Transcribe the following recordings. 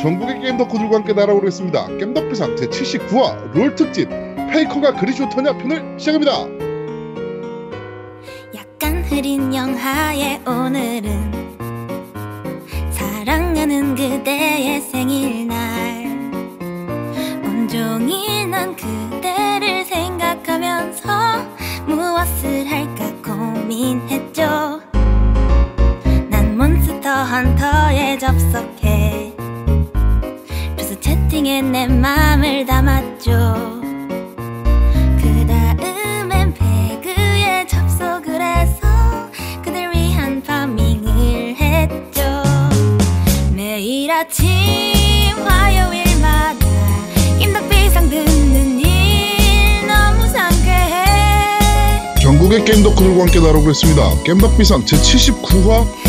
전국의 게임 덕후들과 함께 날아오겠습니다. 겜덕비상 제79화 롤 특집 페이커가 그리 좋더냐 편을 시작합니다. 약간 흐린 영하의 오늘은 사랑하는 그대의 생일날 온종일 난 그대를 생각하면서 무엇을 할까 고민했죠 난 몬스터 헌터에 접속해 채팅에 내 맘을 담았죠. 그 다음엔 배그에 접속을 해서 그댈 위한 파밍을 했죠. 매일 아침 화요일마다 김덕비상 듣는 일 너무 상쾌해. 전국의 게임 덕후들과 함께 날아오겠습니다. 겜덕비상 제79화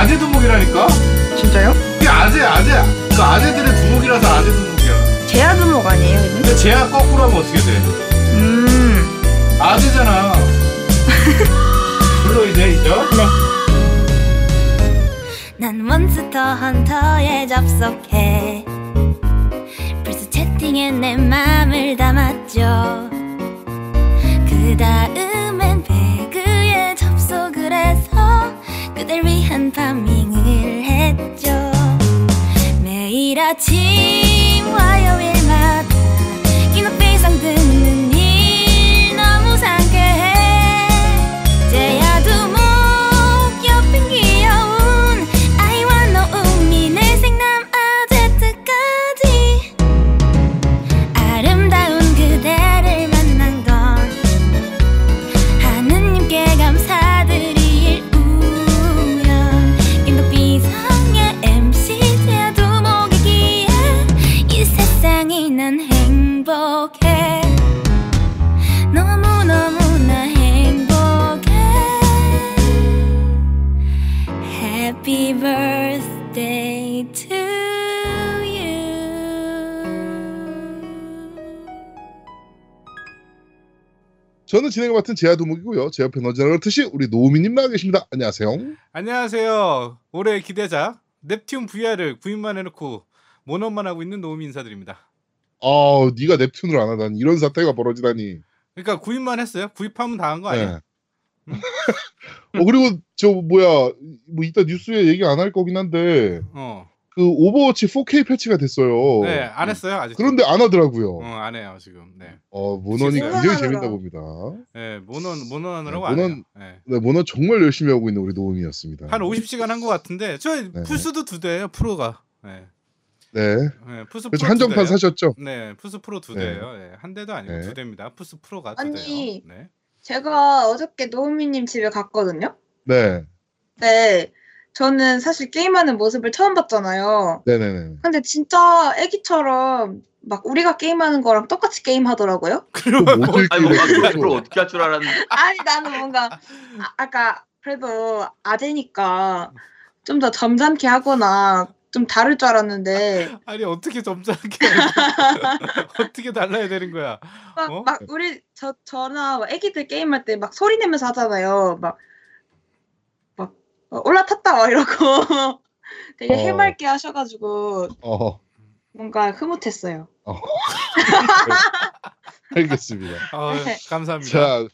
아재 두목이라니까. 진짜요? 걔 아재 아재. 그 아재들의 두목이라서 아재 두목이야. 제야 두목 아니에요, 이거? 근데 제아 거꾸로 하면 어떻게 돼? 음. 아재잖아. 불러 이제 있죠? 난 몬스터 헌터에 접속해 플스 채팅에 내 맘을 담았죠 그 다음 그댈 위한 파밍을 했죠. 매일 아침 화요일 행복해 너무너무나 행복해 Happy birthday to you 저는 진행을 맡은 제아도목이고요. 제 옆에 언제나 그렇듯이 우리 노우미님 나와 계십니다. 안녕하세요. 안녕하세요. 올해 기대작 넵튠 VR을 구입만 해놓고 모넌만 하고 있는 노우미 인사드립니다. 아, 네가 넵튠을 안 하다니 이런 사태가 벌어지다니. 그러니까 구입만 했어요. 구입하면 다 한 거 아니야? 네. 어 그리고 저 뭐야 뭐 이따 뉴스에 얘기 안 할 거긴 한데 어. 그 오버워치 4K 패치가 됐어요. 네, 안 했어요 아직. 그런데 안 하더라고요. 어, 안 해요 지금. 네. 어 모넌이 굉장히. 재밌나 봅니다. 네, 모넌 모넌하느라고 네, 안 해요. 모넌- 네. 네, 모넌 정말 열심히 하고 있는 우리 노우미였습니다. 한 50시간 한 것 같은데 저 네. 플스도 두 대예요 프로가. 네. 네, 네, 그래서 프로 한정판 두 대예요. 사셨죠? 네, 플스 프로 두 네. 대예요. 네, 한 대도 아니고 네. 두 대입니다. 플스 프로가 두 아니. 네. 제가 어저께 노우미님 집에 갔거든요? 네, 네. 저는 사실 게임하는 모습을 처음 봤잖아요. 네, 네, 네. 근데 진짜 애기처럼 막 우리가 게임하는 거랑 똑같이 게임하더라고요. 모델 아니 뭔가 게임을 그걸 어떻게 할 줄 알았는데 아니 나는 뭔가 아, 아까 그래도 아재니까 좀 더 점잖게 하거나 좀 다를 줄 알았는데 아니 어떻게 점잖게 어떻게 달라야 되는 거야? 막, 어? 막 우리 저 저나 막 애기들 게임할 때 막 소리 내면서 하잖아요. 막막 어, 올라탔다 막 이러고 되게 어. 해맑게 하셔가지고 어, 뭔가 흐뭇했어요. 알겠습니다. 아, 감사합니다. 자,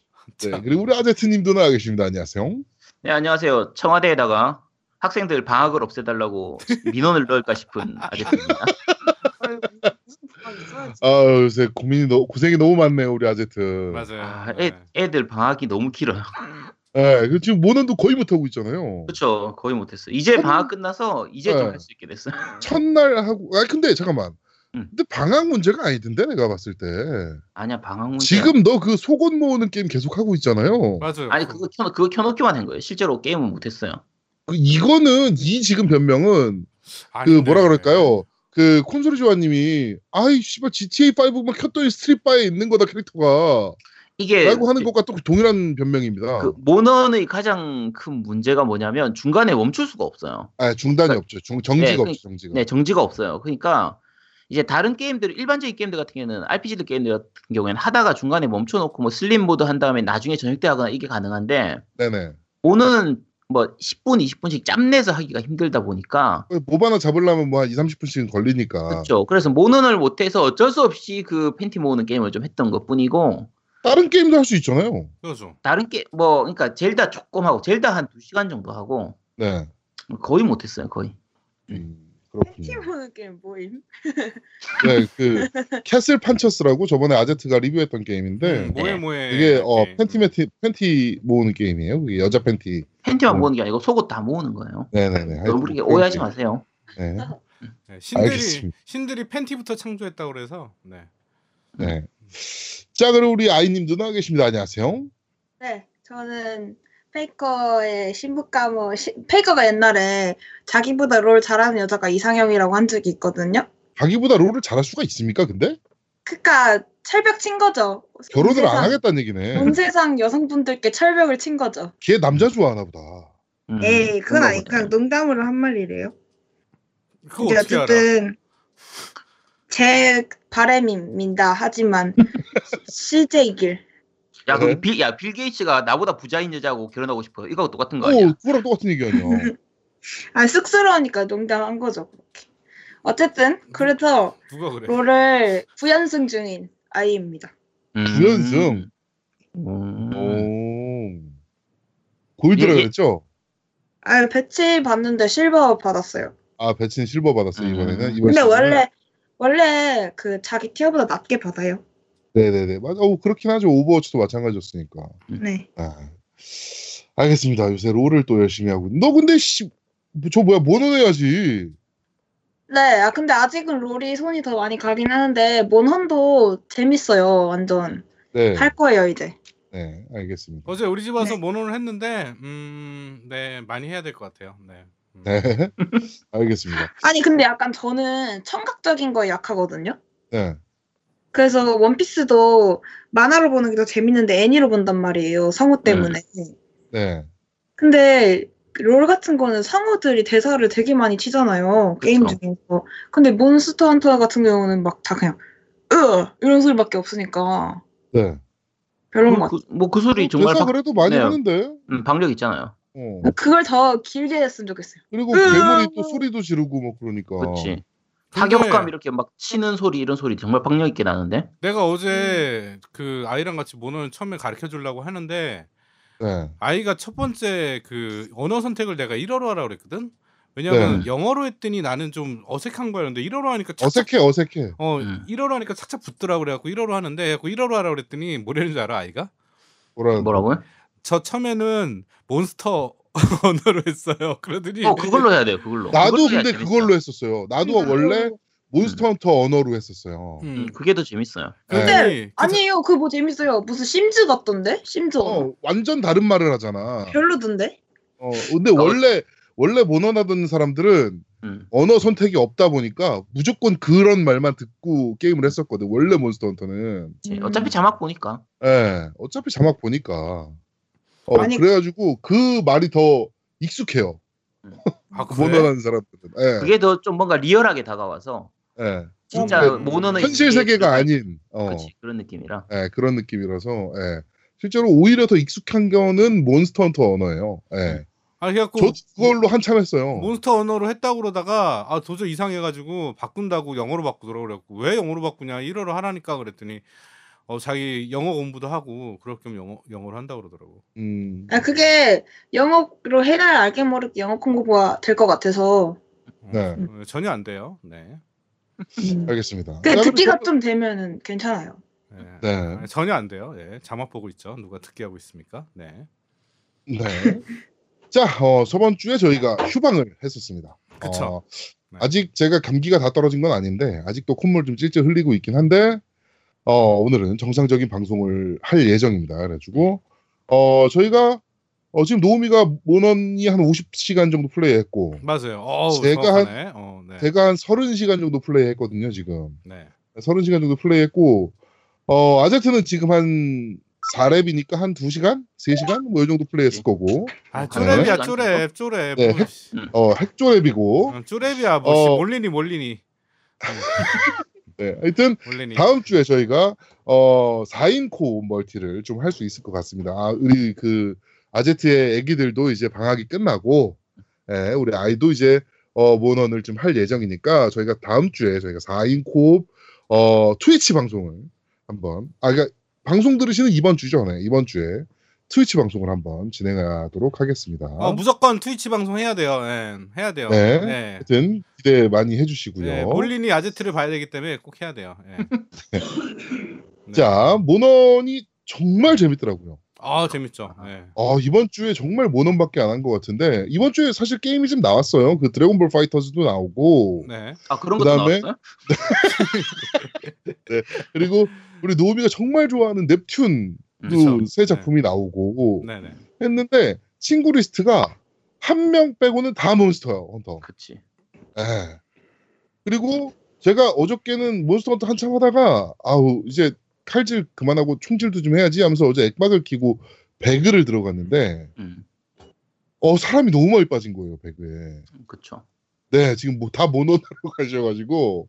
네, 그리고 우리 아제트님도 나와 계십니다. 안녕하세요. 네 안녕하세요 청와대에다가 학생들 방학을 없애달라고 민원을 넣을까 싶은 있어야지. 아, 요새 고민이 너, 고생이 너무 많네요, 우리 아제트. 맞아요. 아, 네. 애, 애들 방학이 너무 길어요 네, 그 지금 모넌도 거의 못 하고 있잖아요. 그렇죠 거의 못했어요 이제 방학 끝나서 이제 네. 좀할 수 있게 됐어요 첫날 하고, 아 근데 잠깐만. 음. 근데 방학 문제가 아니던데 내가 봤을 때. 아니야 방학 문제 지금 너 그 속옷 모으는 게임 계속 하고 있잖아요. 맞아요. 아니 그거 켜 그거 켜놓기만 한 거예요 실제로 게임은 못했어요 그 이거는 이 지금 변명은 그 아닌데. 뭐라 그럴까요? 그 콘솔이 조아님이 아이 씨발 GTA 5만 켰더니 스트릿 바에 있는 거다 캐릭터가 이게 라고 하는 것과 또 동일한 변명입니다. 그 모넌의 가장 큰 문제가 뭐냐면 중간에 멈출 수가 없어요. 아 중단이 그러니까- 없죠. 중, 정지가 네, 없죠. 정지가. 네, 정지가 없어요. 그러니까 이제 다른 게임들 일반적인 게임들 같은 경우에는 RPG들 게임들 같은 경우에는 하다가 중간에 멈춰놓고 뭐 슬림 모드 한 다음에 나중에 전역대 하거나 이게 가능한데 네네. 모넌은 뭐 10분, 20분씩 짬내서 하기가 힘들다 보니까 몹 하나 잡으려면 뭐 한 2, 30분씩은 걸리니까. 그렇죠. 그래서 모넌을 못해서 어쩔 수 없이 그 팬티 모으는 게임을 좀 했던 것 뿐이고 다른 게임도 할 수 있잖아요. 그렇죠. 다른 게 뭐 그러니까 젤다 조금 하고 젤다 한 2시간 정도 하고 네. 거의 못했어요. 거의. 음, 팀 그렇군요. 보는 게임 뭐임? 네, 그 캐슬 판처스라고 저번에 아제트가 리뷰했던 게임인데 음, 뭐해 네. 뭐해. 이게 어 이렇게. 팬티 매티 팬티 모으는 게임이에요. 그게 여자 팬티. 팬티만 음. 모으는 게 아니고 속옷 다 모으는 거예요. 네네네. 너무 그렇게 오해하지 마세요. 네. 네, 신들이 알겠습니다. 신들이 팬티부터 창조했다고 그래서 네. 네. 자, 그럼 우리 아이님도 나와 계십니다. 안녕하세요. 네, 저는 페이커의 신부감어 시- 페이커가 옛날에 자기보다 롤 잘하는 여자가 이상형이라고 한 적이 있거든요. 자기보다 롤을 잘할 수가 있습니까? 근데 그니까 철벽 친 거죠. 결혼을 온안 세상- 하겠다는 얘기네. 온 세상 여성분들께 철벽을 친 거죠. 걔 남자 좋아하나 보다. 음, 에이, 그건 아니. 그냥 농담으로 한 말이래요. 그거 근데? 어쨌든 제 바램입니다. 하지만 CJ길. 야, 거기 네. 빌, 야, 빌 게이츠가 나보다 부자인 여자하고 결혼하고 싶어. 이거 똑같은 거 아니야? 오, 그거랑 똑같은 얘기 아니야. 아 쑥스러우니까 농담한 거죠. 그렇게. 어쨌든 그래서 누가 그래? 롤을 부연승 중인 아이입니다. 음. 부연승. 음. 오. 골드라 예, 예. 그랬죠? 아 배치 받는데 실버 받았어요. 아, 배치는 실버 받았어요, 이번에는. 음. 이번 근데 시즌은. 원래 원래 그 자기 티어보다 낮게 받아요. 네네네. 맞아. 오, 그렇긴 하죠. 오버워치도 마찬가지였으니까. 네. 아, 알겠습니다. 요새 롤을 또 열심히 하고. 너 근데 씨, 저 뭐야 모넌 해야지. 네. 아 근데 아직은 롤이 손이 더 많이 가긴 하는데 몬헌도 재밌어요. 완전 네, 할 거예요 이제. 네, 알겠습니다. 어제 우리 집 와서 네. 모넌을 했는데 음, 네 많이 해야 될 것 같아요. 네. 음. 네, 알겠습니다. 아니 근데 약간 저는 청각적인 거에 약하거든요. 네, 그래서 원피스도 만화로 보는 게 더 재밌는데 애니로 본단 말이에요. 성우 때문에. 네, 근데 롤 같은 거는 성우들이 대사를 되게 많이 치잖아요. 게임 그쵸. 중에서. 근데 몬스터 헌터 같은 경우는 막 다 그냥 으 이런 소리밖에 없으니까 네. 별론 것 같아요. 그, 뭐그 소리 정말 대사 박, 그래도 많이 네. 하는데. 음, 박력 있잖아요. 어. 그걸 더 길게 했으면 좋겠어요. 그리고. 괴물이 또 소리도 지르고 뭐 그러니까. 그렇지. 타격감 이렇게 막 치는 소리 이런 소리 정말 박력 있게 나는데. 내가 어제 그 아이랑 같이 모논을 처음에 가르쳐 주려고 하는데 네, 아이가 첫 번째 그 언어 선택을 내가 1어로 하라고 그랬거든. 왜냐면 네. 영어로 했더니 나는 좀 어색한 거였는데 1어로 하니까 착착 어색해, 어색해. 어, 음. 1어로 하니까 착착 붙더라고 그래갖고 1어로 하는데 그래갖고 1어로 하라고 그랬더니 뭐라는 줄 알아 아이가? 뭐라. 뭐라고요? 저 처음에는 몬스터 언어로 했어요. 그러더니 어, 그걸로 해야 돼요. 그걸로. 나도 근데 재밌어요. 그걸로 했었어요. 나도 음. 원래 몬스터 헌터 언어로 했었어요. 음, 음, 그게 더 재밌어요. 그러더니 그 아니에요. 그거 뭐 재밌어요. 무슨 심즈 같던데? 심즈 언어. 어, 완전 다른 말을 하잖아. 별로던데? 어, 근데 원래 원래 모논하던 사람들은 음. 언어 선택이 없다 보니까 무조건 그런 말만 듣고 게임을 했었거든. 원래 몬스터 헌터는. 음. 어차피 자막 보니까. 예. 어차피 자막 보니까. 어, 아니- 그래가지고 그 말이 더 익숙해요. 아, 그래? 모논하는 사람들은. 예. 그게 더 좀 뭔가 리얼하게 다가와서 예. 진짜 그 모노는 현실 세계가 아닌 어, 그치, 그런 느낌이라. 예, 그런 느낌이라서 예. 실제로 오히려 더 익숙한 거는 몬스터 헌터 언어예요. 예. 아 그래갖고 저 그걸로 한참 했어요. 몬스터 언어로 했다고 그러다가 아 도저히 이상해가지고 바꾼다고 영어로 바꾸더라고 그래갖고 왜 영어로 바꾸냐 1어로 하라니까 그랬더니 어 자기 영어 공부도 하고 그럴 겸 영어 영어로 한다고 그러더라고. 음. 아, 그게 영어로 해야 알게 모르게 영어 공부가 될 것 같아서. 네. 어, 전혀 안 돼요. 네. 알겠습니다. 그 자, 듣기가 좀 되면은 괜찮아요. 네. 네. 아, 전혀 안 돼요. 예. 자막 보고 있죠. 누가 듣기 하고 있습니까? 네. 네. 자, 어, 저번 주에 저희가 휴방을 했었습니다. 그쵸. 어, 네. 아직 제가 감기가 다 떨어진 건 아닌데 아직도 콧물 좀 찔찔 흘리고 있긴 한데 어, 오늘은 정상적인 방송을 할 예정입니다. 그래가지고 어, 저희가 어, 지금 노우미가 모넌이 한 50시간 정도 플레이했고 맞아요. 어우, 제가 정확하네. 어, 네. 제가 한 30시간 정도 플레이했거든요, 지금. 네. 30시간 정도 플레이했고 어, 아제트는 지금 한 4랩이니까 한 2시간? 3시간? 뭐 이 정도 플레이했을 거고. 아, 네. 쪼랩이야, 쪼랩, 쪼랩. 네, 뭐, 핵- 씨. 어, 핵조랩이고. 어, 쪼랩이야, 뭐, 어. 씨, 몰리니, 몰리니. 네, 하여튼. 다음 주에 저희가 어 4인 코 멀티를 좀 할 수 있을 것 같습니다. 아, 우리 그 아제트의 애기들도 이제 방학이 끝나고 예, 우리 아이도 이제 어 모넌을 좀 할 예정이니까 저희가 다음 주에 저희가 4인 코어 트위치 방송을 한번 아 그러니까 방송 들으시는 이번 주죠. 네, 이번 주에 트위치 방송을 한번 진행하도록 하겠습니다. 어, 무조건 트위치 방송 해야 돼요. 예, 해야 돼요. 네. 네. 하여튼 기대 많이 해주시고요. 네, 몰리니 아제트를 봐야 되기 때문에 꼭 해야 돼요. 예. 네. 자, 모넌이 정말 재밌더라고요. 아, 재밌죠. 예. 어, 이번 주에 정말 모넌밖에 안 한 것 같은데 이번 주에 사실 게임이 좀 나왔어요. 그 드래곤볼 파이터즈도 나오고 네. 아 그런 것도 나왔어요? 그리고 우리 노우미가 정말 좋아하는 그쵸. 새 작품이 나오고 네, 네. 했는데 친구 리스트가 한 명 빼고는 다 몬스터예요. 헌터. 그치. 예. 그리고 제가 어저께는 몬스터 헌터 한참 하다가 아우 이제 칼질 그만하고 총질도 좀 해야지 하면서 어제 액박을 키고 배그를 들어갔는데 음, 어 사람이 너무 많이 빠진 거예요 배그에. 그쵸. 네, 지금 뭐 다 모넌으로 가셔가지고,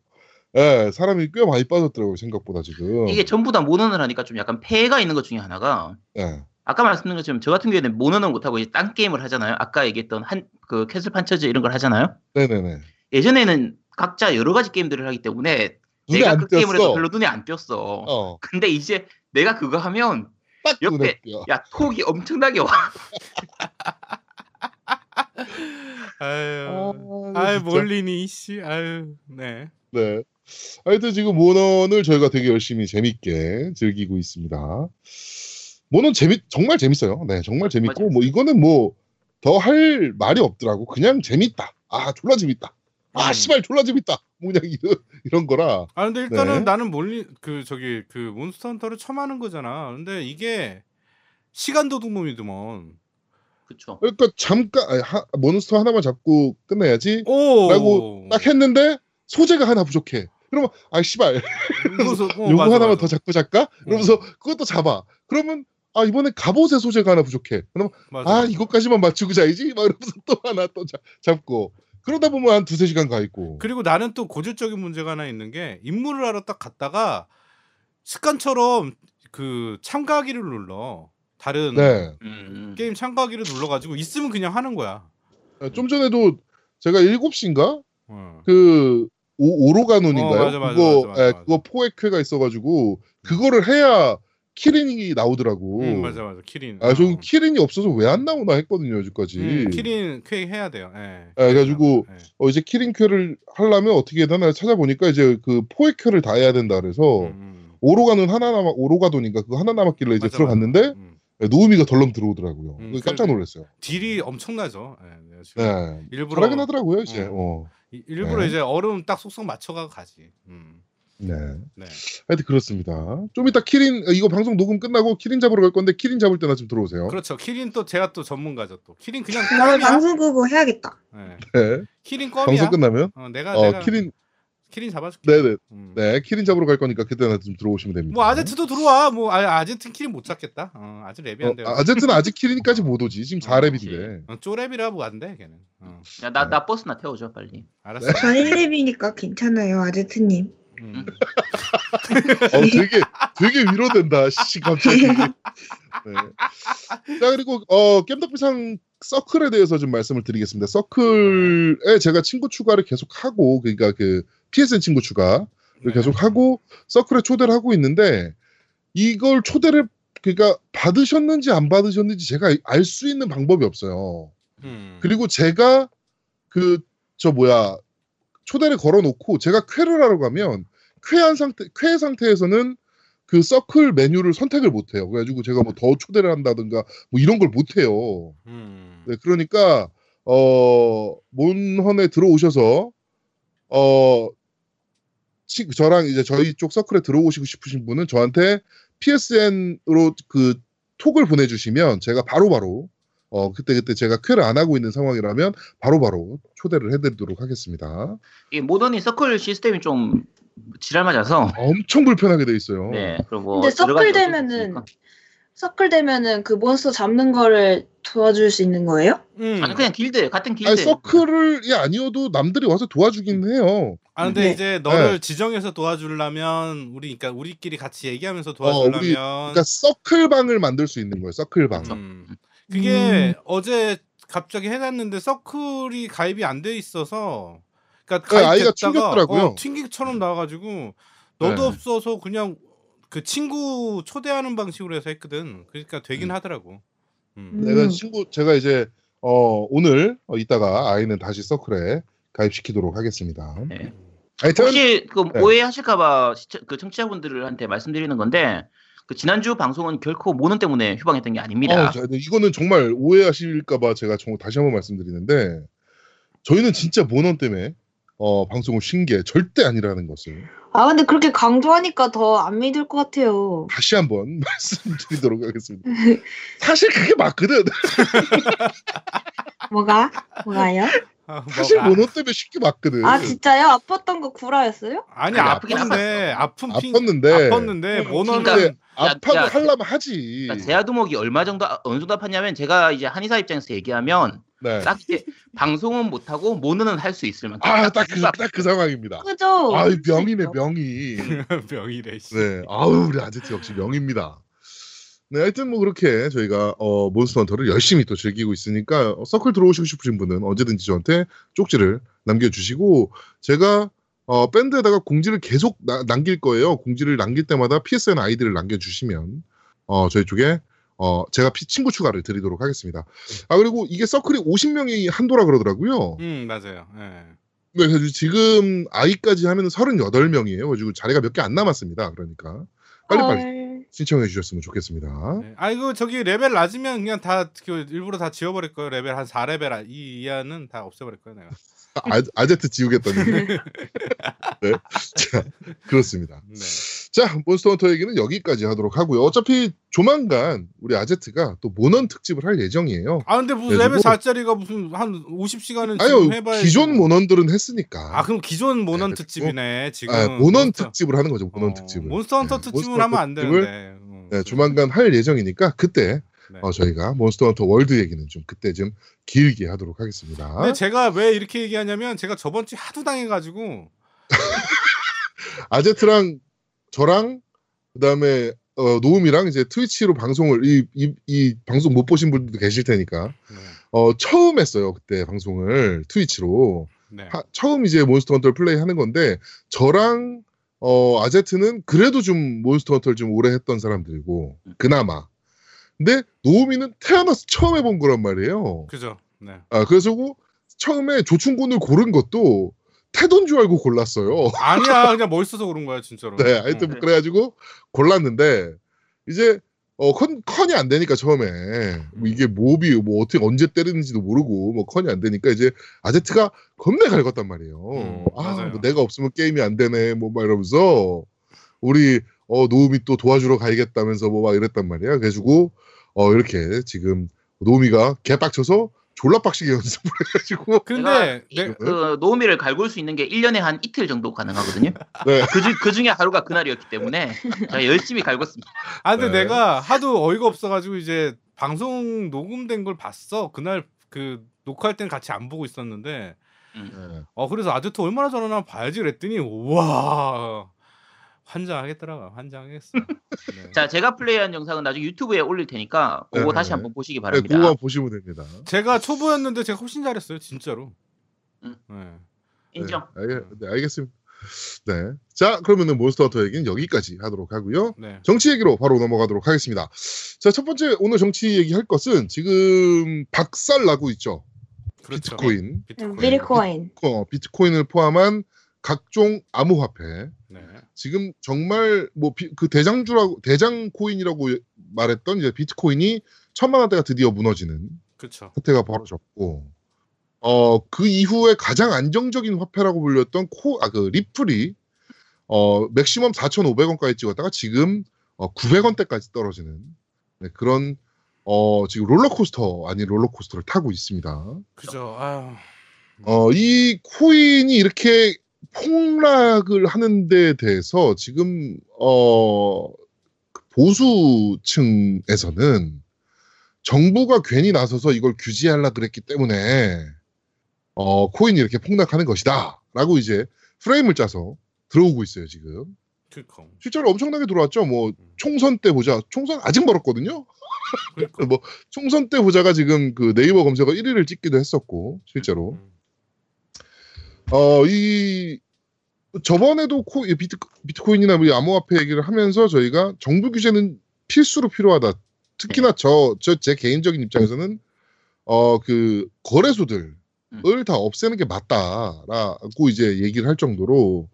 예, 사람이 꽤 많이 빠졌더라고요, 생각보다 지금. 이게 전부 다 모넌을 하니까 좀 약간 폐해가 있는 것 중에 하나가 예, 아까 말씀드린 것처럼 저 같은 경우에는 모넌을 못하고 이제 딴 게임을 하잖아요. 아까 얘기했던 한 그 캐슬 판처즈 이런 걸 하잖아요. 네네네. 예전에는 각자 여러 가지 게임들을 하기 때문에 내가 안그 게임을 해서 띄었어. 별로 눈에 안 띄었어. 어, 근데 이제 내가 그거 하면 딱 옆에-. 야 톡이 엄청나게 와. 아유. 아, 아유, 진짜. 몰리니, 씨. 아유, 네. 네. 하여튼 지금 모넌을 저희가 되게 열심히 재밌게 즐기고 있습니다. 모넌 재밌, 정말 재밌어요. 네, 정말 재밌고, 맞아요. 뭐 이거는 뭐 더 할 말이 없더라고. 그냥 재밌다. 아, 졸라 재밌다. 아, 음. 씨발, 졸라 재밌다. 뭐 그냥 이런, 이런 거라. 아 근데 일단은 네. 나는 몰리 그 저기 그 몬스터 헌터를 처음 하는 거잖아. 근데 이게 시간 도둑놈이더만. 그쵸. 그러니까 잠깐, 아니, 하- 몬스터 하나만 잡고 끝내야지. 오. 라고 딱 했는데 소재가 하나 부족해. 그러면 아 씨발 어, 요거 맞아, 하나만 맞아. 더 잡고 잡까? 그러면서 그것도 잡아. 그러면 아 이번엔 갑옷의 소재가 하나 부족해. 그럼 맞아, 아 맞아. 이것까지만 맞추고 자야지. 막 이러면서 또 하나 또 잡- 잡고 그러다 보면 한 두세 시간 가 있고. 그리고 나는 또 고질적인 문제가 하나 있는 게 임무를 하러 딱 갔다가 습관처럼 그 참가하기를 눌러. 다른 네. 음, 게임 참가하기를 눌러가지고 있으면 그냥 하는 거야. 좀 전에도 제가 7시인가 어. 그 오, 오로가논인가요? 어, 맞아, 맞아, 그거 맞아, 예. 그거 포획회가 있어가지고 그거를 해야 키린이 나오더라고. 음, 맞아 맞아 키린. 아, 저 어. 키린이 없어서 왜 안 나오나 했거든요, 여기까지. 음, 키린 퀘 해야 돼요. 예. 아, 그래가지고 예. 어, 이제 키링큐를 하려면 어떻게 해야 되나 찾아보니까 이제 그 포획큐를 다 해야 된다 그래서 음, 음. 오로가는 하나 남아 오로가돈인가 그거 하나 남았길래 이제 맞아, 들어갔는데 맞아. 음. 노우미가 덜렁 들어오더라고요. 음, 깜짝 놀랐어요. 딜이 엄청나죠. 예, 내가 지금 네. 일부러 잘하긴 하더라고요 이제. 음. 어. 이- 일부러 네. 이제 얼음 딱 속속 맞춰가 가지. 음. 네. 네. 하여튼 그렇습니다. 좀 이따 키린 어, 이거 방송 녹음 끝나고 키린 잡으러 갈 건데 키린 잡을 때나 좀 들어오세요. 그렇죠. 키린 또 제가 또 전문가죠 또. 키린 그냥 나는 껌이야. 방송 끄고 해야겠다. 예. 네. 키린 껌이야. 방송 끝나면 어, 내가 어 내가 키린 키린 잡아줄게. 네네 음. 네 키린 잡으러 갈 거니까 그때나 좀 들어오시면 됩니다. 뭐 아제트도 들어와. 뭐 아, 아제트 키린 못 잡겠다. 어, 아직 랩이 어, 안. 아제트는 아직 키린까지 못 오지. 지금 어, 4랩인데. 어, 쪼랩이라 뭐안 돼, 걔는. 어, 야, 나, 나 버스나 태워줘 빨리. 알았어. 저 1렙이니까 괜찮아요, 아제트님. 음. 어, 되게 되게 위로된다. 씨 갑자기. 네. 자 그리고 어 겜덕비상 서클에 대해서 좀 말씀을 드리겠습니다. 서클에 제가 친구 추가를 계속 하고 그러니까 그 PSN 친구 추가를 네. 계속 하고 서클에 초대를 하고 있는데 이걸 초대를 그러니까 받으셨는지 안 받으셨는지 제가 알 수 있는 방법이 없어요. 음. 그리고 제가 그 저 뭐야 초대를 걸어놓고 제가 쾌를 하러 가면 쾌한 상태 쾌 상태에서는 그 서클 메뉴를 선택을 못 해요. 그래가지고 제가 뭐 더 초대를 한다든가 뭐 이런 걸 못 해요. 음. 네, 그러니까 어 몬헌에 들어오셔서 어 치- 저랑 이제 저희 쪽 서클에 들어오시고 싶으신 분은 저한테 PSN으로 그 톡을 보내주시면 제가 바로바로 어 그때 그때 제가 퀘를 안 하고 있는 상황이라면 바로 바로 초대를 해드리도록 하겠습니다. 이 모던이 서클 시스템이 좀 지랄 맞아서 엄청 불편하게 돼 있어요. 네 그리고 근데 서클 되면은 없으니까. 서클 되면은 그 몬스터 잡는 거를 도와줄 수 있는 거예요? 음. 아니 그냥 길드 같은 길드 아니 서클이 아니어도 남들이 와서 도와주긴 해요. 아 근데 네. 이제 너를 지정해서 도와주려면 우리 그러니까 우리끼리 같이 얘기하면서 도와주려면 우리- 그러니까 서클 방을 만들 수 있는 거예요. 서클 방. 음. 그게 어제 갑자기 해놨는데 서클이 가입이 안 돼 있어서 그러니까 네, 아이가 가입됐다가 튕겼더라고요. 어, 튕기처럼 나와가지고 너도 네. 없어서 그냥 그 친구 초대하는 방식으로 해서 했거든. 그러니까 되긴 음. 하더라고. 음. 음. 내가 친구 제가 이제 어 오늘 어, 이따가 아이는 다시 서클에 가입시키도록 하겠습니다. 네. 하여튼 혹시 그 네. 오해하실까봐 그 청취자분들한테 말씀드리는 건데 그 지난주 방송은 결코 모논 때문에 휴방했던 게 아닙니다. 어, 자, 근데 이거는 정말 오해하실까봐 제가 정- 다시 한번 말씀드리는데 저희는 진짜 모넌 때문에 어, 방송을 쉰 게 절대 아니라는 것을 아 근데 그렇게 강조하니까 더 안 믿을 것 같아요. 다시 한번 말씀드리도록 하겠습니다. 사실 그게 맞거든. 뭐가? 뭐가요? 아, 사실 뭐가- 모넌 때문에 쉽게 맞거든. 아 진짜요? 아팠던 거 구라였어요? 아니 아니, 아프긴 아픈데 아픈 핑 아팠는데 아팠는데 근데 야, 아파도 야, 하려면 하지. 그러니까 제아두목이 얼마 정도 어느 정도 아팠냐면 제가 이제 한의사 입장에서 얘기하면 네. 딱 이제 방송은 못하고 모넌은 할수 있을 만큼 아 딱 그 딱 그 상황입니다. 그죠? 아 병이네 병이. 병이래. 씨. 네, 아우 우리 아제트 역시 병입니다. 네, 하여튼 뭐 그렇게 저희가 어, 몬스터 헌터를 열심히 또 즐기고 있으니까 어, 서클 들어오시고 싶으신 분은 언제든지 저한테 쪽지를 남겨주시고 제가 어, 밴드에다가 공지를 계속 나- 남길 거예요. 공지를 남길 때마다 PSN 아이디를 남겨주시면 어, 저희 쪽에 어, 제가 피- 친구 추가를 드리도록 하겠습니다. 아 그리고 이게 서클이 50명이 한도라 그러더라고요. 음 맞아요. 예. 네, 그래서 지금 아이까지 하면 38명이에요. 그래가지고 자리가 몇 개 안 남았습니다. 그러니까 빨리빨리 헐. 신청해 주셨으면 좋겠습니다. 네. 아 이거 저기 레벨 낮으면 그냥 다 그 일부러 다 지워버릴 거예요. 레벨 한 4레벨 이 이하는 다 없애버릴 거예요 내가. 아, 아제트 지우겠다는. 네. 자, 그렇습니다. 네. 자, 몬스터 헌터 얘기는 여기까지 하도록 하고요. 어차피 조만간 우리 아제트가 또 모넌 특집을 할 예정이에요. 아 근데 무슨 레벨 4짜리가 무슨 한 50시간은 아유, 해봐야 기존 모넌들은 했으니까. 아 그럼 기존 모넌 네, 특집이네 지금. 아, 모넌 몬스터- 특집을 하는 거죠. 모넌 어, 특집을. 몬스터 헌터 네, 특집은 몬스터 하면 안 특집을, 되는데. 음. 네, 조만간 할 예정이니까 그때 네. 어, 저희가 몬스터 헌터 월드 얘기는 좀 그때 좀 길게 하도록 하겠습니다. 근데 제가 왜 이렇게 얘기하냐면 제가 저번 주에 하도 당해가지고 아제트랑 저랑 그다음에 어, 노움이랑 이제 트위치로 방송을 이, 이, 이 방송 못 보신 분들도 계실 테니까 네. 어, 처음 했어요 그때 방송을 트위치로 네. 하- 처음 이제 몬스터 헌터를 플레이 하는 건데 저랑 어, 아제트는 그래도 좀 몬스터 헌터를 좀 오래 했던 사람들이고 그나마 근데 노우미는 태어나서 처음 해본 거란 말이에요 그죠. 네. 아 그래서 그 처음에 조충군을 고른 것도 태돈 줄 알고 골랐어요 아니야 그냥 멋있어서 그런 거야 진짜로. 네, 하여튼 어. 뭐 그래가지고 골랐는데 이제 어 컨, 컨이 안 되니까 처음에 뭐 이게 몹이 뭐 어떻게 언제 때리는지도 모르고 뭐 컨이 안 되니까 이제 아제트가 겁내 갈궜단 말이에요. 음, 아. 뭐 내가 없으면 게임이 안 되네 뭐 막 이러면서 우리 어 노우미 또 도와주러 가야겠다면서 뭐 막 이랬단 말이야. 그래가지고 어 이렇게 지금 노우미가 개빡쳐서 졸라 빡시게 연습을 해가지고 근데 내, 그 노우미를 갈굴 수 있는 게 1년에 한 이틀 정도 가능하거든요. 네. 그, 중, 그 중에 하루가 그날이었기 때문에 제가 열심히 갈궜습니다. 아 근데 네. 내가 하도 어이가 없어가지고 이제 방송 녹음된 걸 봤어. 그날 그 녹화할 때는 같이 안 보고 있었는데 네. 어 그래서 아제트 얼마나 잘하나 봐야지 그랬더니 와 환장하겠더라 환장하겠어. 네. 자, 제가 플레이한 영상은 나중에 유튜브에 올릴 테니까 그거 네. 다시 한번 보시기 네, 바랍니다. 그거만 보시면 됩니다. 제가 초보였는데 제가 훨씬 잘했어요 진짜로. 음. 네. 인정. 네, 알, 네, 알겠습니다. 네. 자, 그러면은 몬스터 헌터 얘기는 여기까지 하도록 하고요. 네. 정치 얘기로 바로 넘어가도록 하겠습니다. 자, 첫 번째 오늘 정치 얘기 할 것은 지금 박살 나고 있죠. 그렇죠. 비트코인. 비트코인. 비트코인. 어, 비트코인을 포함한 각종 암호화폐. 네. 지금 정말 뭐 그 대장주라고 대장 코인이라고 말했던 이제 비트코인이 천만 원대가 드디어 무너지는 그렇죠. 사태가 벌어졌고 어 그 이후에 가장 안정적인 화폐라고 불렸던 코 아 그 리플이 어 맥시멈 4,500원까지 찍었다가 지금 어 900원대까지 떨어지는 네, 그런 어, 지금 롤러코스터 아닌 롤러코스터를 타고 있습니다. 그죠. 아유. 어, 이 코인이 이렇게 폭락을 하는 데 대해서 지금 어, 그 보수층에서는 정부가 괜히 나서서 이걸 규제하려 그랬기 때문에 어, 코인이 이렇게 폭락하는 것이다. 라고 이제 프레임을 짜서 들어오고 있어요, 지금. 그니까. 실제로 엄청나게 들어왔죠. 뭐 총선 때 보자. 총선 아직 멀었거든요. 그러니까. 뭐 총선 때 보자가 지금 그 네이버 검색어 1위를 찍기도 했었고 실제로. 음. 어, 이, 저번에도 코, 이 비트, 비트코인이나 뭐 암호화폐 얘기를 하면서 저희가 정부 규제는 필수로 필요하다. 특히나 저, 저, 제 개인적인 입장에서는, 어, 그, 거래소들을 음. 다 없애는 게 맞다라고 이제 얘기를 할 정도로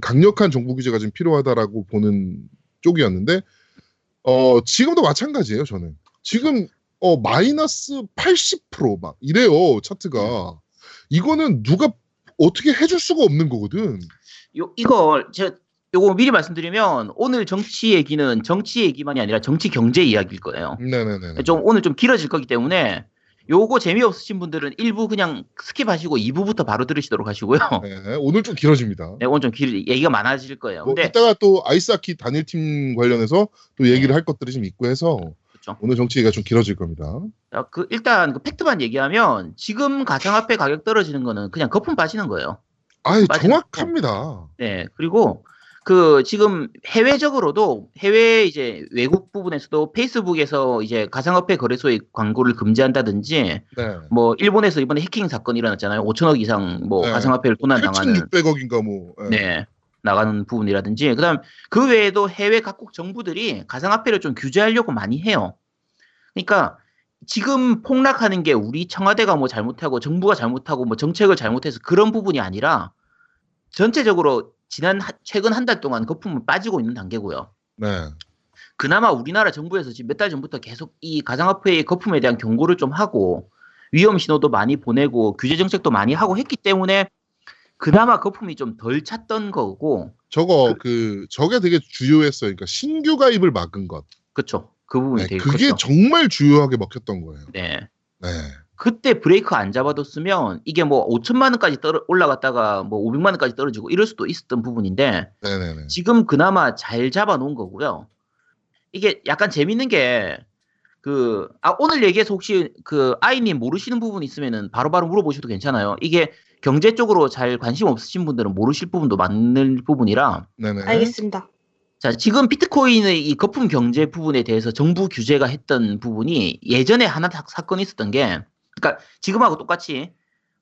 강력한 정부 규제가 좀 필요하다라고 보는 쪽이었는데, 어, 지금도 마찬가지예요, 저는. 지금, 어, 마이너스 80%막 이래요, 차트가. 이거는 누가 어떻게 해줄 수가 없는 거거든. 요 이걸 제가 요거 미리 말씀드리면 오늘 정치 얘기는 정치 얘기만이 아니라 정치 경제 이야기일 거예요. 네네네. 좀 오늘 좀 길어질 거기 때문에 요거 재미없으신 분들은 1부 그냥 스킵하시고 2부부터 바로 들으시도록 하시고요. 네, 오늘 좀 길어집니다. 네, 오늘 좀 길, 얘기가 많아질 거예요. 뭐 근데 이따가 또 아이스하키 단일팀 관련해서 또 얘기를 할 것들이 좀 있고 해서 그렇죠. 오늘 정치 얘기가 좀 길어질 겁니다. 자, 그 일단 그 팩트만 얘기하면 지금 가상화폐 가격 떨어지는 거는 그냥 거품 빠지는 거예요. 아. 정확합니다. 네, 그리고 그 지금 해외적으로도 해외 이제 외국 부분에서도 페이스북에서 이제 가상화폐 거래소의 광고를 금지한다든지 네. 뭐 일본에서 이번에 해킹 사건 일어났잖아요. 5천억 이상 뭐 네. 가상화폐를 도난 당하는 8,600억인가 뭐. 네. 네 나가는 부분이라든지 그다음 그 외에도 해외 각국 정부들이 가상화폐를 좀 규제하려고 많이 해요. 그러니까 지금 폭락하는 게 우리 청와대가 뭐 잘못하고 정부가 잘못하고 뭐 정책을 잘못해서 그런 부분이 아니라 전체적으로 지난 하- 최근 한 달 동안 거품은 빠지고 있는 단계고요. 네. 그나마 우리나라 정부에서 지금 몇 달 전부터 계속 이 가상화폐의 거품에 대한 경고를 좀 하고 위험 신호도 많이 보내고 규제 정책도 많이 하고 했기 때문에 그나마 거품이 좀 덜 찼던 거고 저거 그 저게 되게 주요했어요. 그러니까 신규 가입을 막은 것. 그쵸 그 부분이 네, 되게 그게 컸죠. 정말 주요하게 먹혔던 거예요. 네. 네. 그때 브레이크 안 잡아뒀으면 이게 뭐 5천만 원까지 떨어 올라갔다가 뭐 500만 원까지 떨어지고 이럴 수도 있었던 부분인데 네네네. 지금 그나마 잘 잡아놓은 거고요. 이게 약간 재밌는 게, 그, 아, 오늘 얘기해서 혹시 그 아이님 모르시는 부분 있으면은 바로바로 물어보셔도 괜찮아요. 이게 경제 쪽으로 잘 관심 없으신 분들은 모르실 부분도 많은 부분이라, 네네. 알겠습니다. 자, 지금 비트코인의 이 거품 경제 부분에 대해서 정부 규제가 했던 부분이 예전에 하나 사- 사건이 있었던 게, 그러니까 지금하고 똑같이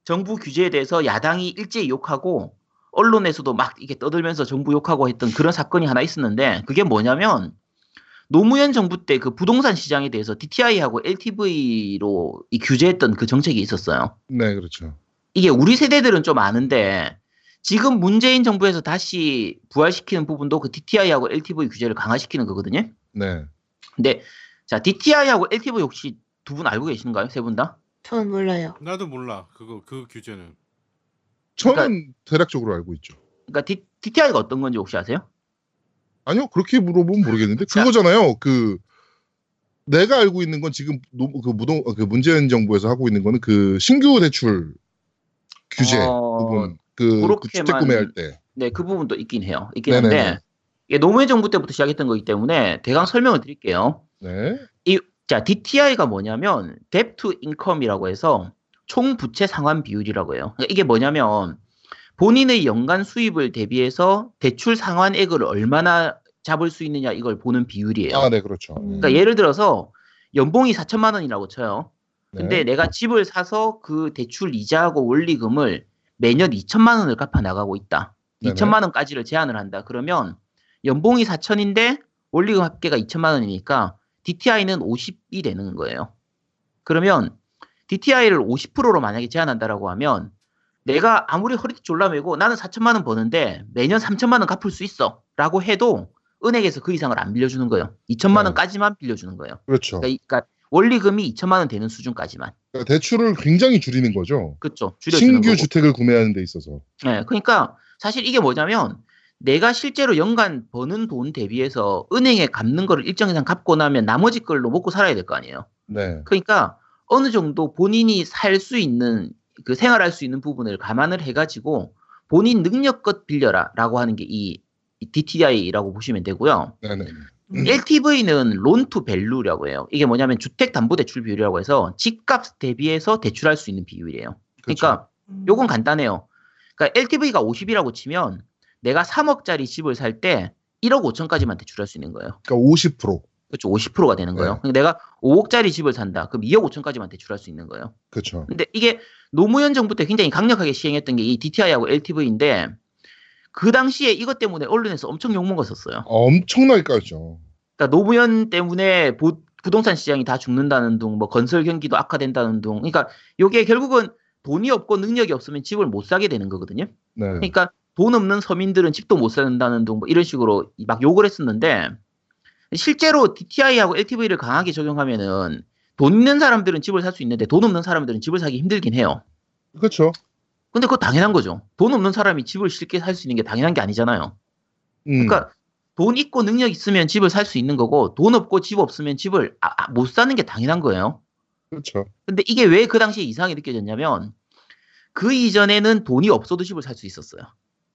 정부 규제에 대해서 야당이 일제히 욕하고 언론에서도 막 이게 떠들면서 정부 욕하고 했던 그런 사건이 하나 있었는데 그게 뭐냐면 노무현 정부 때 그 부동산 시장에 대해서 DTI하고 LTV로 이 규제했던 그 정책이 있었어요. 네, 그렇죠. 이게 우리 세대들은 좀 아는데 지금 문재인 정부에서 다시 부활시키는 부분도 그 DTI하고 LTV 규제를 강화시키는 거거든요. 네. 근데 자 DTI하고 LTV 혹시 두 분 알고 계신가요? 세 분 다? 저는 몰라요. 나도 몰라. 그거 그 규제는. 저는 그러니까 대략적으로 알고 있죠. 그러니까 D, DTI가 어떤 건지 혹시 아세요? 아니요, 그렇게 물어보면 모르겠는데 자. 그거잖아요. 그 내가 알고 있는 건 지금 노- 그 무동 그 문재인 정부에서 하고 있는 거는 그 신규 대출 규제 어, 부분 그, 그 주택 구매할 때. 네, 그 부분도 있긴 해요. 있긴. 한데 이게 노무현 정부 때부터 시작했던 거기 때문에 대강 설명을 드릴게요. 네. 자, DTI가 뭐냐면 debt to income이라고 해서 총 부채 상환 비율이라고 해요. 그러니까 이게 뭐냐면 본인의 연간 수입을 대비해서 대출 상환액을 얼마나 잡을 수 있느냐 이걸 보는 비율이에요. 아, 네, 그렇죠. 그러니까 예를 들어서 연봉이 4천만 원이라고 쳐요. 근데 네. 내가 집을 사서 그 대출 이자하고 원리금을 매년 2천만 원을 갚아 나가고 있다. 네네. 2천만 원까지를 제한을 한다. 그러면 연봉이 4천인데 원리금 합계가 2천만 원이니까 DTI는 50이 되는 거예요. 그러면 DTI를 50%로 만약에 제한한다라고 하면 내가 아무리 허리띠 졸라매고 나는 4천만 원 버는데 매년 3천만 원 갚을 수 있어 라고 해도 은행에서 그 이상을 안 빌려주는 거예요. 2천만 네. 원까지만 빌려주는 거예요. 그렇죠. 그러니까, 이- 그러니까 원리금이 2천만 원 되는 수준까지만. 그러니까 대출을 굉장히 줄이는 거죠. 그렇죠. 신규 거고. 주택을 구매하는 데 있어서. 네, 그러니까 사실 이게 뭐냐면 내가 실제로 연간 버는 돈 대비해서 은행에 갚는 거를 일정 이상 갚고 나면 나머지 걸로 먹고 살아야 될 거 아니에요. 네. 그러니까 어느 정도 본인이 살 수 있는 그 생활할 수 있는 부분을 감안을 해가지고 본인 능력껏 빌려라라고 하는 게 이 DTI라고 보시면 되고요. 네네. 음. LTV는 loan to value라고 해요. 이게 뭐냐면 주택 담보 대출 비율이라고 해서 집값 대비해서 대출할 수 있는 비율이에요. 그러니까 음. 요건 간단해요. 그러니까 LTV가 50이라고 치면 내가 3억짜리 집을 살 때 1억 5천까지만 대출할 수 있는 거예요. 그러니까 50%. 그렇죠. 50%가 되는 거예요. 네. 그러니까 내가 5억짜리 집을 산다. 그럼 2억 5천까지만 대출할 수 있는 거예요. 그렇죠. 근데 이게 노무현 정부 때 굉장히 강력하게 시행했던 게 이 DTI하고 LTV인데 그 당시에 이것 때문에 언론에서 엄청 욕먹었었어요. 엄청나게 까였죠. 그러니까 노무현 때문에 부, 부동산 시장이 다 죽는다는 둥, 뭐 건설 경기도 악화된다는 둥. 그러니까 이게 결국은 돈이 없고 능력이 없으면 집을 못 사게 되는 거거든요. 네. 그러니까 돈 없는 서민들은 집도 못 사는다는 둥, 뭐 이런 식으로 막 욕을 했었는데 실제로 DTI하고 LTV를 강하게 적용하면은 돈 있는 사람들은 집을 살 수 있는데 돈 없는 사람들은 집을 사기 힘들긴 해요. 그렇죠. 근데 그거 당연한 거죠. 돈 없는 사람이 집을 쉽게 살 수 있는 게 당연한 게 아니잖아요. 음. 그러니까 돈 있고 능력 있으면 집을 살 수 있는 거고 돈 없고 집 없으면 집을 아- 아, 못 사는 게 당연한 거예요. 그렇죠. 근데 이게 왜 그 당시에 이상하게 느껴졌냐면 그 이전에는 돈이 없어도 집을 살 수 있었어요.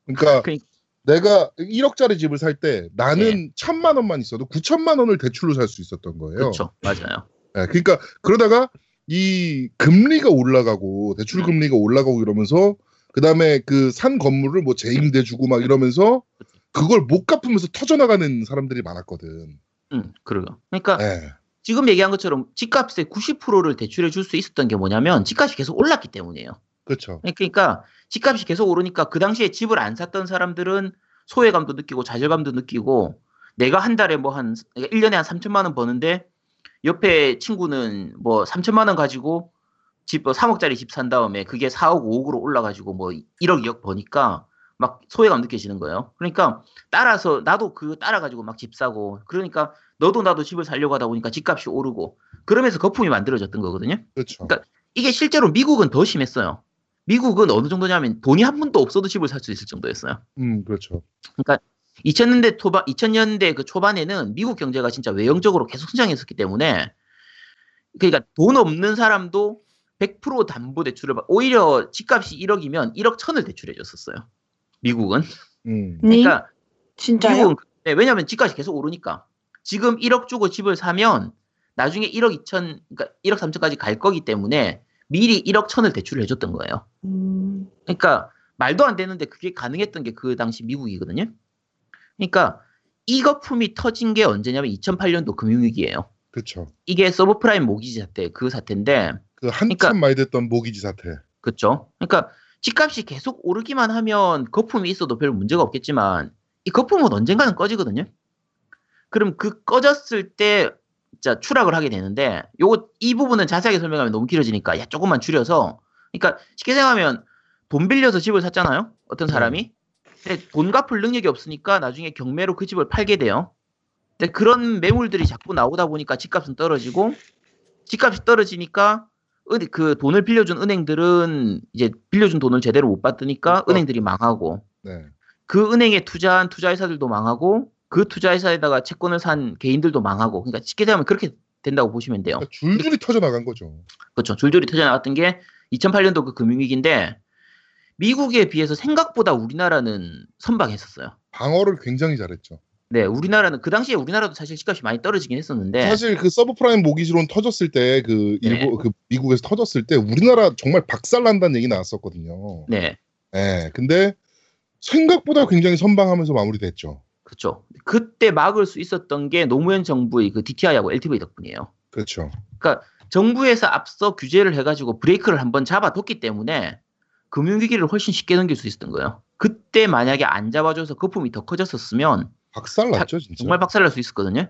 그러니까 그러니까- 내가 1억짜리 집을 살 때 나는 천만 원만 있어도 9천만 원을 대출로 살 수 있었던 거예요. 그렇죠. 맞아요. 네, 그러니까 그러다가 이 금리가 올라가고 대출 금리가 올라가고 이러면서 그다음에 그 산 건물을 뭐 재임대 주고 막 이러면서 그 걸 못 갚으면서 터져나가는 사람들이 많았거든. 음, 그래요. 그러니까 네. 지금 얘기한 것처럼 집값의 90%를 대출해 줄 수 있었던 게 뭐냐면 집값이 계속 올랐기 때문이에요. 그렇죠. 그러니까 집값이 계속 오르니까 그 당시에 집을 안 샀던 사람들은 소외감도 느끼고 좌절감도 느끼고 내가 한 달에 뭐 한 1년에 한 3천만 원 버는데 옆에 친구는 뭐 3천만 원 가지고 집뭐 3억짜리 집 산 다음에 그게 4억 5억으로 올라가지고 뭐 1억 2억 버니까 막 소외감 느껴지는 거예요. 그러니까 따라서 나도 그 따라 가지고 막 집 사고 그러니까 너도 나도 집을 살려고 하다 보니까 집값이 오르고 그러면서 거품이 만들어졌던 거거든요. 그렇죠. 그러니까 이게 실제로 미국은 더 심했어요. 미국은 어느 정도냐면 돈이 한 푼도 없어도 집을 살 수 있을 정도였어요. 음, 그렇죠. 2000년대 초반, 2000년대 그 초반에는 미국 경제가 진짜 외형적으로 계속 성장했었기 때문에 그러니까 돈 없는 사람도 100% 담보 대출을 받, 오히려 집값이 1억이면 1억 천을 대출해 줬었어요. 미국은. 음. 네? 그러니까 진짜요? 미국은 네, 왜냐하면 집값이 계속 오르니까 지금 1억 주고 집을 사면 나중에 1억 2천, 그러니까 1억 3천까지 갈 거기 때문에 미리 1억 천을 대출을 해줬던 거예요. 음. 그러니까 말도 안 되는데 그게 가능했던 게 그 당시 미국이거든요. 그러니까 이 거품이 터진 게 언제냐면 2008년도 금융위기예요. 그렇죠. 이게 서브프라임 모기지 사태 그 사태인데 그 한참 그러니까- 많이 됐던 모기지 사태. 그렇죠. 그러니까 집값이 계속 오르기만 하면 거품이 있어도 별 문제가 없겠지만 이 거품은 언젠가는 꺼지거든요. 그럼 그 꺼졌을 때 진짜 추락을 하게 되는데 요거 이 부분은 자세하게 설명하면 너무 길어지니까 야 조금만 줄여서 그러니까 쉽게 생각하면 돈 빌려서 집을 샀잖아요. 어떤 사람이. 근데 돈 갚을 능력이 없으니까 나중에 경매로 그 집을 팔게 돼요. 근데 그런 매물들이 자꾸 나오다 보니까 집값은 떨어지고 집값이 떨어지니까 은- 그 돈을 빌려준 은행들은 이제 빌려준 돈을 제대로 못 받으니까 못 은행들이 망하고 네. 그 은행에 투자한 투자회사들도 망하고 그 투자회사에다가 채권을 산 개인들도 망하고 그러니까 쉽게 생각하면 그렇게 된다고 보시면 돼요. 그러니까 줄줄이 터져 나간 거죠. 그렇죠. 줄줄이 터져 나갔던 게 2008년도 그 금융위기인데 미국에 비해서 생각보다 우리나라는 선방했었어요. 방어를 굉장히 잘했죠. 네, 우리나라는 그 당시에 우리나라도 사실 집값이 많이 떨어지긴 했었는데 사실 그 서브프라임 모기지론 터졌을 때그 네. 일본 그 미국에서 터졌을 때 우리나라 정말 박살난다는 얘기 나왔었거든요. 네, 예. 근데 생각보다 굉장히 선방하면서 마무리됐죠. 그렇죠. 그때 막을 수 있었던 게 노무현 정부의 그 DTI하고 LTV 덕분이에요. 그렇죠. 정부에서 앞서 규제를 해가지고 브레이크를 한번 잡아뒀기 때문에 금융위기를 훨씬 쉽게 넘길 수 있었던 거예요. 그때 만약에 안 잡아줘서 거품이 더 커졌었으면 박살났죠, 진짜. 정말 박살날 수 있었거든요.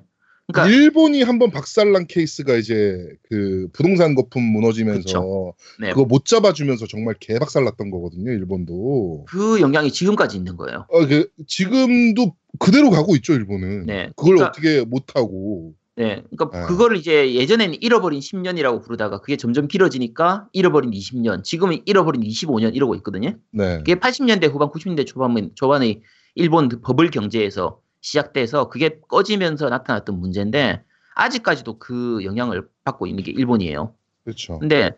그러니까 일본이 한번 박살난 케이스가 이제 그 부동산 거품 무너지면서. 네, 그거 못 잡아주면서 정말 개박살났던 거거든요, 일본도. 그 영향이 지금까지 있는 거예요. 어, 그 지금도 그대로 가고 있죠, 일본은. 네, 그걸 그러니까- 어떻게 못 하고. 네, 그러니까 네. 그거를 이제 예전에는 잃어버린 10년이라고 부르다가 그게 점점 길어지니까 잃어버린 20년, 지금은 잃어버린 25년 이러고 있거든요. 네. 그게 80년대 후반, 90년대 초반, 초반의 일본 그 버블 경제에서 시작돼서 그게 꺼지면서 나타났던 문제인데 아직까지도 그 영향을 받고 있는 게 일본이에요. 그렇죠. 근데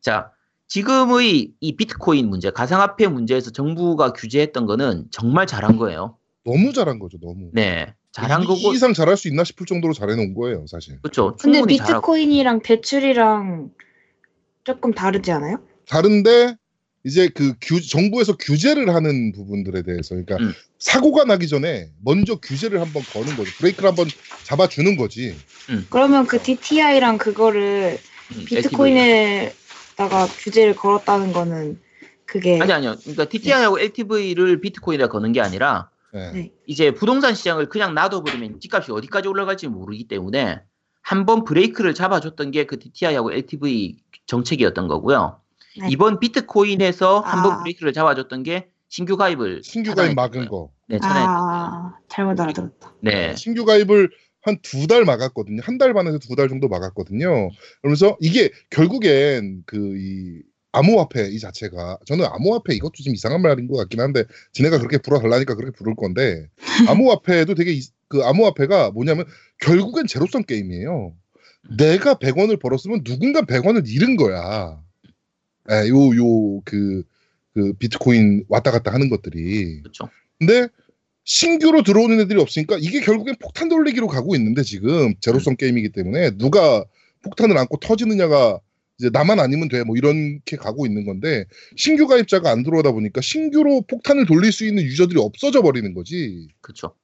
자 지금의 이 비트코인 문제, 가상화폐 문제에서 정부가 규제했던 거는 정말 잘한 거예요. 너무 잘한 거죠, 너무. 네, 잘한 이, 거고 이 이상 잘할 수 있나 싶을 정도로 잘해놓은 거예요, 사실. 그렇죠. 근데 비트코인이랑 대출이랑 조금 다르지 않아요? 다른데 이제 그 규, 정부에서 규제를 하는 부분들에 대해서, 그러니까 음. 사고가 나기 전에 먼저 규제를 한번 거는 거죠. 브레이크를 한번 잡아주는 거지. 그러면 그 DTI랑 그거를 음, 비트코인에다가 규제를 걸었다는 거는 그게 아니 아니요. 그러니까 TTI하고 LTV를 비트코인에 거는 게 아니라 네. 네. 이제 부동산 시장을 그냥 놔둬버리면 집값이 어디까지 올라갈지 모르기 때문에 한번 브레이크를 잡아줬던 게 그 DTI하고 LTV 정책이었던 거고요. 네. 이번 비트코인에서 한번 아. 브레이크를 잡아줬던 게 신규 가입을 신규 가입 막은. 거. 네. 아 잘못 알아들었다. 네, 신규 가입을 한 두 달 막았거든요. 한 달 반에서 두 달 정도 막았거든요. 그러면서 이게 결국엔 그 이 암호화폐 이 자체가 저는 암호화폐 이것도 좀 이상한 말인 것 같긴 한데 지네가 그렇게 불어달라니까 그렇게 부를 건데 암호화폐도 되게 이- 그 암호화폐가 뭐냐면 결국엔 제로섬 게임이에요. 내가 100원을 벌었으면 누군가 100원을 잃은 거야. 예, 요, 요, 그, 그 비트코인 왔다 갔다 하는 것들이. 그렇죠. 근데 신규로 들어오는 애들이 없으니까 이게 결국엔 폭탄 돌리기로 가고 있는데 지금 제로섬 게임이기 때문에 누가 폭탄을 안고 터지느냐가 이제 나만 아니면 돼 뭐 이렇게 가고 있는 건데 신규 가입자가 안 들어오다 보니까 신규로 폭탄을 돌릴 수 있는 유저들이 없어져 버리는 거지. 그렇죠.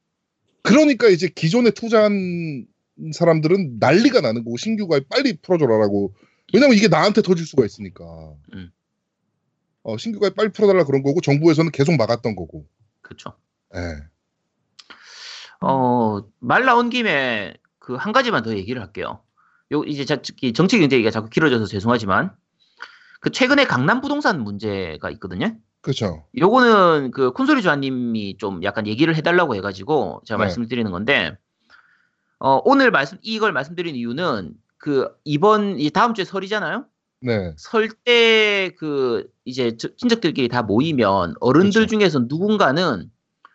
그러니까 이제 기존에 투자한 사람들은 난리가 나는 거고 신규 가입 빨리 풀어줘라라고 왜냐면 이게 나한테 터질 수가 있으니까. 음. 어, 신규 가입 빨리 풀어달라 그런 거고 정부에서는 계속 막았던 거고. 그렇죠. 예. 어, 말 나온 김에 그 한 가지만 더 얘기를 할게요. 요 이제 자, 이 정책 경제 얘기가 자꾸 길어져서 죄송하지만 그 최근에 강남 부동산 문제가 있거든요. 그렇죠. 요거는 그 콘솔이 조아님이 좀 약간 얘기를 해달라고 해가지고 제가 네. 말씀을 드리는 건데 어, 오늘 말씀 이걸 말씀드린 이유는 그 이번 이 다음 주에 설이잖아요. 네. 설 때 그 이제 저- 친척들끼리 다 모이면 어른들 그쵸. 중에서 누군가는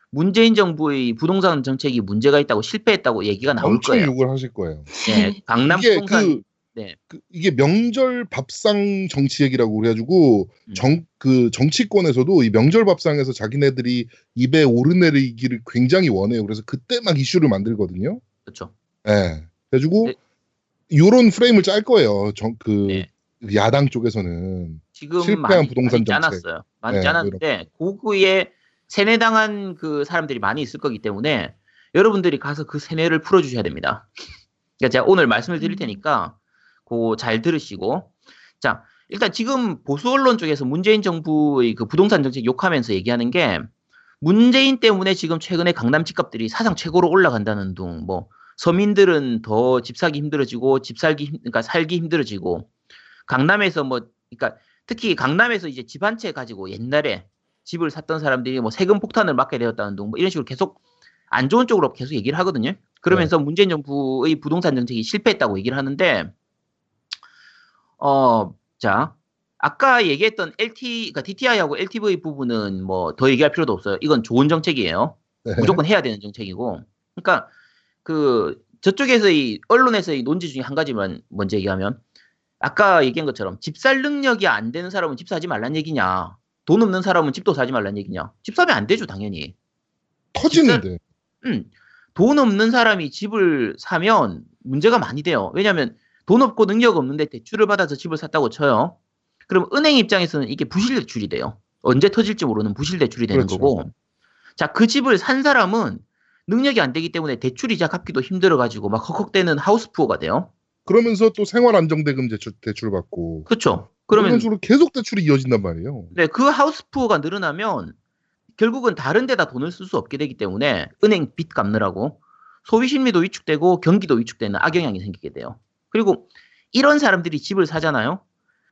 문재인 정부의 부동산 정책이 문제가 있다고 실패했다고 얘기가 나올 엄청 거예요. 욕을 하실 거예요. 네, 강남 이게 부동산 그, 네. 그 이게 명절 밥상 정치 얘기라고 그래가지고 음. 정그 정치권에서도 이 명절 밥상에서 자기네들이 입에 오르내리기를 굉장히 원해요. 그래서 그때 막 이슈를 만들거든요. 그렇죠. 예. 그래가지고 네. 요런 프레임을 짤 거예요. 정 그 네. 야당 쪽에서는 지금 실패한 많이, 부동산 많이 정책. 짜놨어요. 많이 네, 짜놨는데 고구에 세뇌당한 그 사람들이 많이 있을 거기 때문에 여러분들이 가서 그 세뇌를 풀어주셔야 됩니다. 그러니까 제가 오늘 말씀을 드릴 음. 테니까 그거 잘 들으시고 자 일단 지금 보수 언론 쪽에서 문재인 정부의 그 부동산 정책 욕하면서 얘기하는 게 문재인 때문에 지금 최근에 강남 집값들이 사상 최고로 올라간다는 둥 뭐 서민들은 더 집 사기 힘들어지고 집 살기 힘- 그러니까 살기 힘들어지고 강남에서 뭐 그러니까 특히 강남에서 이제 집 한 채 가지고 옛날에 집을 샀던 사람들이 뭐 세금 폭탄을 맞게 되었다는 둥뭐 이런 식으로 계속 안 좋은 쪽으로 계속 얘기를 하거든요. 그러면서 문재인 정부의 부동산 정책이 실패했다고 얘기를 하는데 어, 자, 아까 얘기했던 LT, 그러니까 DTI하고 LTV 부분은 뭐 더 얘기할 필요도 없어요. 이건 좋은 정책이에요. 네. 무조건 해야 되는 정책이고. 그러니까 그 저쪽에서의 언론에서의 논지 중에 한 가지만 먼저 얘기하면 아까 얘기한 것처럼 집 살 능력이 안 되는 사람은 집 사지 말란 얘기냐. 돈 없는 사람은 집도 사지 말란 얘기냐. 집 사면 안 되죠, 당연히. 터지는데. 음, 돈 없는 사람이 집을 사면 문제가 많이 돼요. 왜냐하면 돈 없고 능력 없는데 대출을 받아서 집을 샀다고 쳐요. 그럼 은행 입장에서는 이게 부실 대출이 돼요. 언제 터질지 모르는 부실 대출이 되는 그렇죠. 거고. 자, 그 집을 산 사람은 능력이 안 되기 때문에 대출 이자 갚기도 힘들어가지고 막 헉헉대는 하우스푸어가 돼요. 그러면서 또 생활 안정대금 대출, 대출 받고 그렇죠. 그러면 식으로 계속 대출이 이어진단 말이에요. 네, 그 하우스푸어가 늘어나면 결국은 다른 데다 돈을 쓸 수 없게 되기 때문에 은행 빚 갚느라고 소비 심리도 위축되고 경기도 위축되는 악영향이 생기게 돼요. 그리고 이런 사람들이 집을 사잖아요.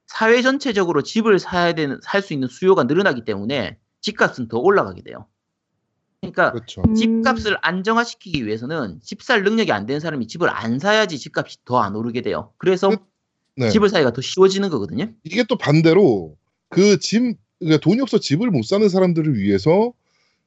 사회 전체적으로 집을 사야 되는 살 수 있는 수요가 늘어나기 때문에 집값은 더 올라가게 돼요. 그러니까 그렇죠. 음. 집값을 안정화시키기 위해서는 집 살 능력이 안 되는 사람이 집을 안 사야지 집값이 더 안 오르게 돼요. 그래서 네. 집을 사기가 더 쉬워지는 거거든요. 이게 또 반대로 그 집 그러니까 돈이 없어 집을 못 사는 사람들을 위해서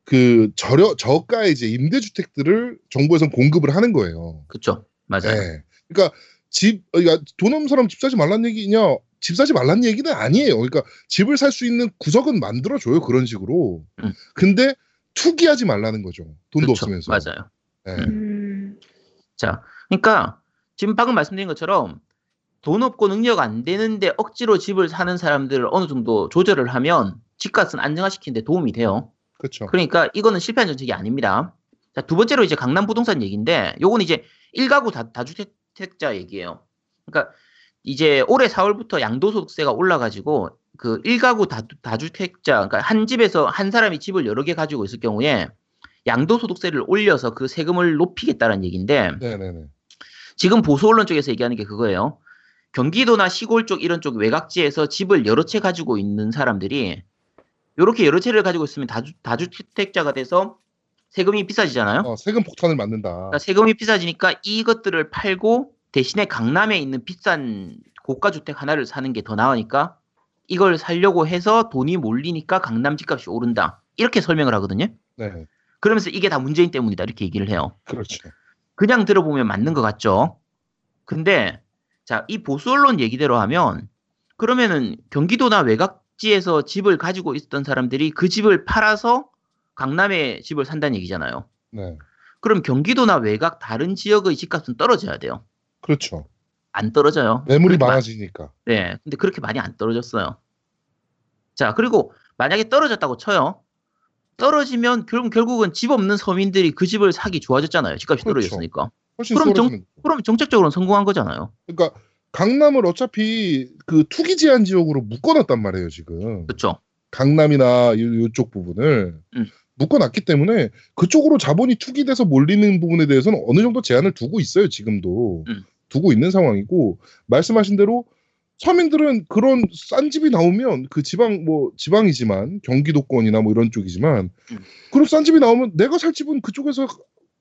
그 저려 저가 이제 임대주택들을 정부에서 공급을 하는 거예요. 그렇죠. 맞아요. 네. 그러니까 집, 어, 그러니까 돈 없는 사람 집 사지 말란 얘기냐? 집 사지 말란 얘기는 아니에요. 그러니까 집을 살 수 있는 구석은 만들어 줘요. 그런 식으로. 음. 근데 투기하지 말라는 거죠. 돈도 그쵸, 없으면서. 맞아요. 네. 음. 자, 그러니까 지금 방금 말씀드린 것처럼 돈 없고 능력 안 되는데 억지로 집을 사는 사람들을 어느 정도 조절을 하면 집값은 안정화시키는데 도움이 돼요. 그렇죠. 그러니까 이거는 실패한 정책이 아닙니다. 자, 두 번째로 이제 강남 부동산 얘기인데 요건 이제 1가구 다, 다주택자 얘기예요. 그러니까 이제 올해 4월부터 양도소득세가 올라가지고 그 1가구 다, 다주택자, 그러니까 한 집에서 한 사람이 집을 여러 개 가지고 있을 경우에 양도소득세를 올려서 그 세금을 높이겠다는 얘기인데 네네네. 지금 보수 언론 쪽에서 얘기하는 게 그거예요. 경기도나 시골 쪽 이런 쪽 외곽지에서 집을 여러 채 가지고 있는 사람들이 이렇게 여러 채를 가지고 있으면 다주, 다주택자가 돼서 세금이 비싸지잖아요. 어, 세금 폭탄을 맞는다. 그러니까 세금이 비싸지니까 이것들을 팔고 대신에 강남에 있는 비싼 고가 주택 하나를 사는 게 더 나으니까 이걸 살려고 해서 돈이 몰리니까 강남 집값이 오른다. 이렇게 설명을 하거든요. 네, 그러면서 이게 다 문재인 때문이다. 이렇게 얘기를 해요. 그렇죠. 그냥 들어보면 맞는 것 같죠. 근데 자, 이 보수 언론 얘기대로 하면 그러면은 경기도나 외곽지에서 집을 가지고 있었던 사람들이 그 집을 팔아서 강남에 집을 산다는 얘기잖아요. 네, 그럼 경기도나 외곽 다른 지역의 집값은 떨어져야 돼요. 그렇죠. 안 떨어져요. 매물이 그렇게 마- 많아지니까. 네. 근데 그렇게 많이 안 떨어졌어요. 자, 그리고 만약에 떨어졌다고 쳐요. 떨어지면 결국, 결국은 집 없는 서민들이 그 집을 사기 좋아졌잖아요. 집값이 그렇죠. 떨어졌으니까. 그럼 정-. 그럼 정책적으로는 성공한 거잖아요. 그러니까 강남을 어차피 그 투기 제한 지역으로 묶어놨단 말이에요 지금. 그렇죠. 강남이나 이, 이쪽 부분을 음. 묶어놨기 때문에 그쪽으로 자본이 투기돼서 몰리는 부분에 대해서는 어느 정도 제한을 두고 있어요 지금도 음. 두고 있는 상황이고 말씀하신 대로 서민들은 그런 싼 집이 나오면 그 지방 뭐 지방이지만 경기도권이나 뭐 이런 쪽이지만 음. 그런 싼 집이 나오면 내가 살 집은 그쪽에서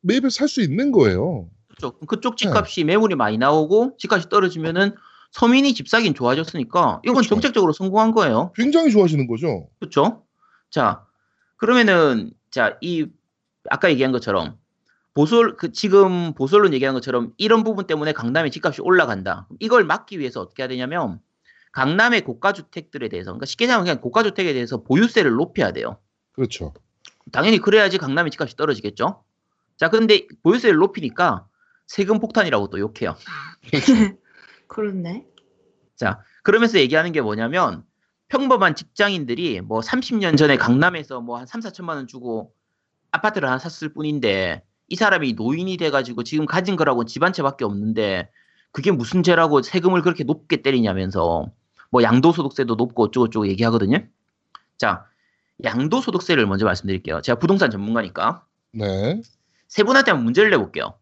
매입해서 살 수 있는 거예요. 그렇죠. 그쪽 집값이 매물이 많이 나오고 집값이 떨어지면은 서민이 집 사긴 좋아졌으니까 이건 그렇죠. 정책적으로 성공한 거예요. 굉장히 좋아지는 거죠. 그렇죠? 자, 그러면은 자, 이 아까 얘기한 것처럼 보솔 그 지금 보솔론 얘기한 것처럼 이런 부분 때문에 강남의 집값이 올라간다. 이걸 막기 위해서 어떻게 해야 되냐면 강남의 고가 주택들에 대해서 그러니까 쉽게 말하면 그냥 고가 주택에 대해서 보유세를 높여야 돼요. 그렇죠. 당연히 그래야지 강남의 집값이 떨어지겠죠. 자, 근데 보유세를 높이니까 세금 폭탄이라고 또 욕해요. 그렇네. 자, 그러면서 얘기하는 게 뭐냐면 평범한 직장인들이 뭐 30년 전에 강남에서 뭐 한 3, 4천만 원 주고 아파트를 하나 샀을 뿐인데 이 사람이 노인이 돼가지고 지금 가진 거라고 집 한 채밖에 없는데 그게 무슨 죄라고 세금을 그렇게 높게 때리냐면서 뭐 양도소득세도 높고 어쩌고저쩌고 얘기하거든요. 자, 양도소득세를 먼저 말씀드릴게요. 제가 부동산 전문가니까 네. 세 분한테 한번 문제를 내볼게요.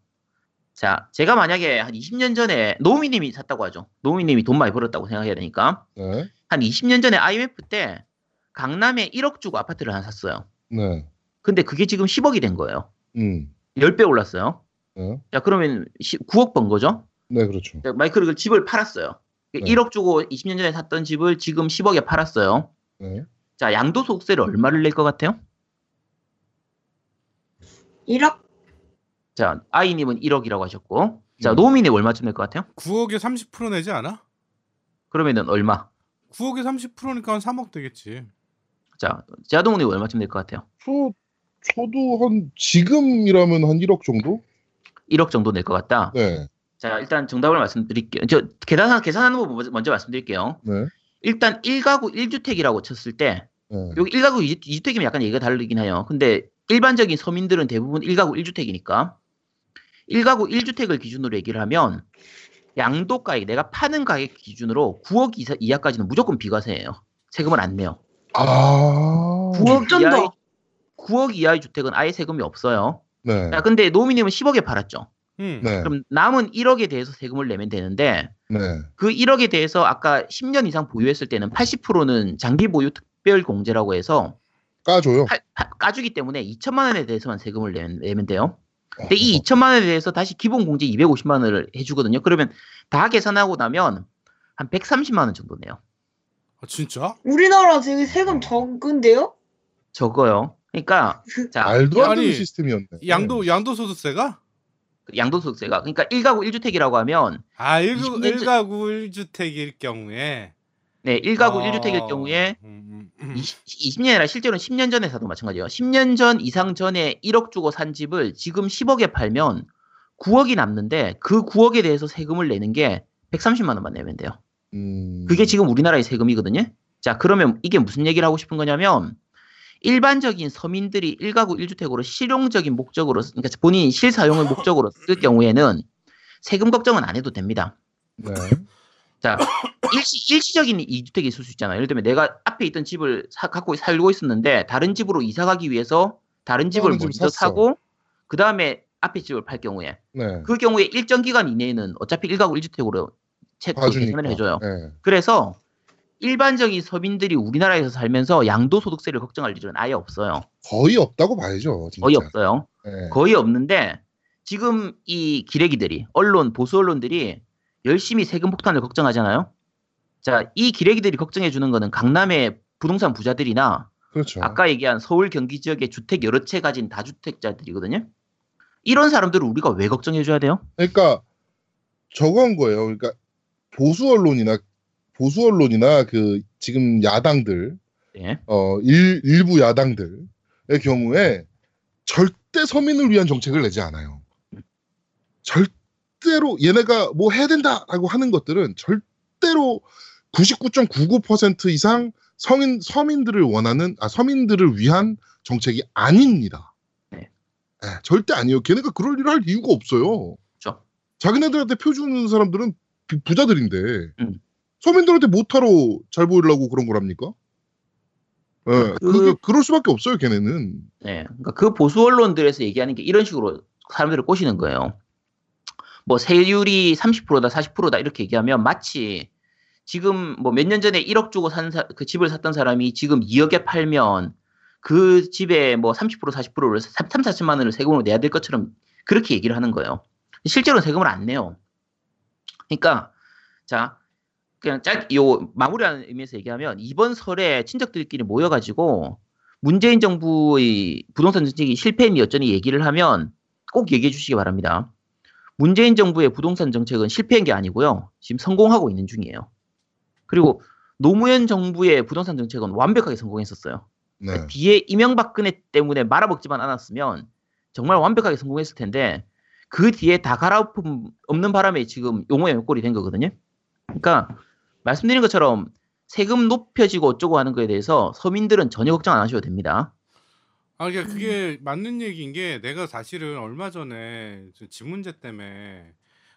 자, 제가 만약에 한 20년 전에 노미님이 샀다고 하죠. 노미님이 돈 많이 벌었다고 생각해야 되니까 네. 한 20년 전에 IMF 때 강남에 1억 주고 아파트를 하나 샀어요. 네. 근데 그게 지금 10억이 된 거예요. 음. 10배 올랐어요. 네. 자, 그러면 9억 번 거죠? 네, 그렇죠. 자, 마이클이 그 집을 팔았어요. 네. 1억 주고 20년 전에 샀던 집을 지금 10억에 팔았어요. 네. 자, 양도소 득세를 얼마를 낼 것 같아요? 1억? 자, 아이님은 1억이라고 하셨고, 자, 음. 노미님 얼마쯤 낼것 같아요? 9억에 30% 내지 않아? 그러면은 얼마? 9억에 30%니까 한 3억 되겠지. 자, 자동님 얼마쯤 낼것 같아요? 저 저도 한 지금이라면 한 1억 정도? 1억 정도 낼 것 같다. 네. 자, 일단 정답을 말씀드릴게요. 저 계산 계산하는 거 먼저, 말씀드릴게요. 네. 일단 1가구 1주택이라고 쳤을 때 네. 여기 1가구 2주 택이면 약간 얘기가 다르긴 해요. 근데 일반적인 서민들은 대부분 1가구 1주택이니까 1가구 1주택을 기준으로 얘기를 하면 양도 가액, 내가 파는 가액 기준으로 9억 이사, 이하까지는 무조건 비과세예요. 세금을 안 내요. 아. 9억 좀 이하의 더. 9억 이하의 주택은 아예 세금이 없어요. 네. 자, 근데 노미님은 10억에 팔았죠. 음. 네. 그럼 남은 1억에 대해서 세금을 내면 되는데 네. 그 1억에 대해서 아까 10년 이상 보유했을 때는 80%는 장기 보유 특별 공제라고 해서 까줘요. 파- 파- 까주기 때문에 2천만 원에 대해서만 세금을 내면, 내면 돼요. 근데 이 2천만 원에 대해서 다시 기본 공제 250만 원을 해주거든요. 그러면 다 계산하고 나면 한 130만 원 정도 내요. 아, 진짜? 우리나라 되게 세금 적은데요? 적어요. 그러니까 자 말도 안 되는 시스템이었네. 양도 양도 소득세가? 그 양도 소득세가. 그러니까 1가구 1주택이라고 하면 아 1구, 20년 전- 1가구 1주택일 경우에 네, 1가구 어, 1주택일 경우에 음, 음, 음. 20, 년 아니라 실제로는 10년 전에 사도 마찬가지예요. 10년 전 이상 전에 1억 주고 산 집을 지금 10억에 팔면 9억이 남는데 그 9억에 대해서 세금을 내는 게 130만 원만 내면 돼요. 음. 그게 지금 우리나라의 세금이거든요. 자, 그러면 이게 무슨 얘기를 하고 싶은 거냐면 일반적인 서민들이 1가구 1주택으로 실용적인 목적으로 그러니까 본인 실사용을 목적으로 쓸 경우에는 세금 걱정은 안 해도 됩니다. 네. 자, 일시, 일시적인 이주택이 있을 수 있잖아요. 예를 들면 내가 앞에 있던 집을 사- 갖고 살고 있었는데 다른 집으로 이사 가기 위해서 다른 집을 먼저. 사고 그 다음에 앞에 집을 팔 경우에 네. 그 경우에 일정 기간 이내에는 어차피 1가구 1주택으로 체크 봐주니까. 계산을 해줘요. 네. 그래서 일반적인 서민들이 우리나라에서 살면서 양도소득세를 걱정할 일은 아예 없어요. 거의 없다고 봐야죠. 진짜. 거의 없어요. 네. 거의 없는데 지금 이 기레기들이 언론 보수 언론들이 열심히 세금 폭탄을 걱정하잖아요. 자, 이 기레기들이 걱정해 주는 거는 강남의 부동산 부자들이나 그렇죠. 아까 얘기한 서울 경기 지역의 주택 여러 채 가진 다주택자들이거든요. 이런 사람들을 우리가 왜 걱정해 줘야 돼요? 그러니까 저건 거예요. 그러니까 보수 언론이나 보수 언론이나 그 지금 야당들 예. 어 일, 일부 야당들의 경우에 절대 서민을 위한 정책을 내지 않아요. 절대로 얘네가 뭐 해야 된다라고 하는 것들은 절대로 99.99% 이상 성인 서민들을 원하는 아 서민들을 위한 정책이 아닙니다. 네. 예, 절대 아니에요. 걔네가 그럴 일을 할 이유가 없어요. 그렇죠. 자기네들한테 표 주는 사람들은 부- 부자들인데 음. 서민들한테 못하러 잘 보이려고 그런 거랍니까? 예, 그- 그게 그럴 수밖에 없어요, 걔네는. 네, 그러니까 그 보수 언론들에서 얘기하는 게 이런 식으로 사람들을 꼬시는 거예요. 뭐 세율이 30%다, 40%다 이렇게 얘기하면 마치 지금 뭐 몇 년 전에 1억 주고 산 그 집을 샀던 사람이 지금 2억에 팔면 그 집에 뭐 30% 40%를 3, 4천만 원을 세금으로 내야 될 것처럼 그렇게 얘기를 하는 거예요. 실제로는 세금을 안 내요. 그러니까 자 그냥 짧, 요 마무리하는 의미에서 얘기하면 이번 설에 친척들끼리 모여가지고 문재인 정부의 부동산 정책이 실패했니 여전히 얘기를 하면 꼭 얘기해 주시기 바랍니다. 문재인 정부의 부동산 정책은 실패한 게 아니고요. 지금 성공하고 있는 중이에요. 그리고 노무현 정부의 부동산 정책은 완벽하게 성공했었어요. 네. 뒤에 이명박근혜 때문에 말아먹지만 않았으면 정말 완벽하게 성공했을 텐데 그 뒤에 다 갈아엎음 없는 바람에 지금 용어의 꼴이 된 거거든요. 그러니까 말씀드린 것처럼 세금 높여지고 어쩌고 하는 거에 대해서 서민들은 전혀 걱정 안 하셔도 됩니다. 아, 그러니까 그게 맞는 얘기인 게 내가 사실은 얼마 전에 저집 문제 때문에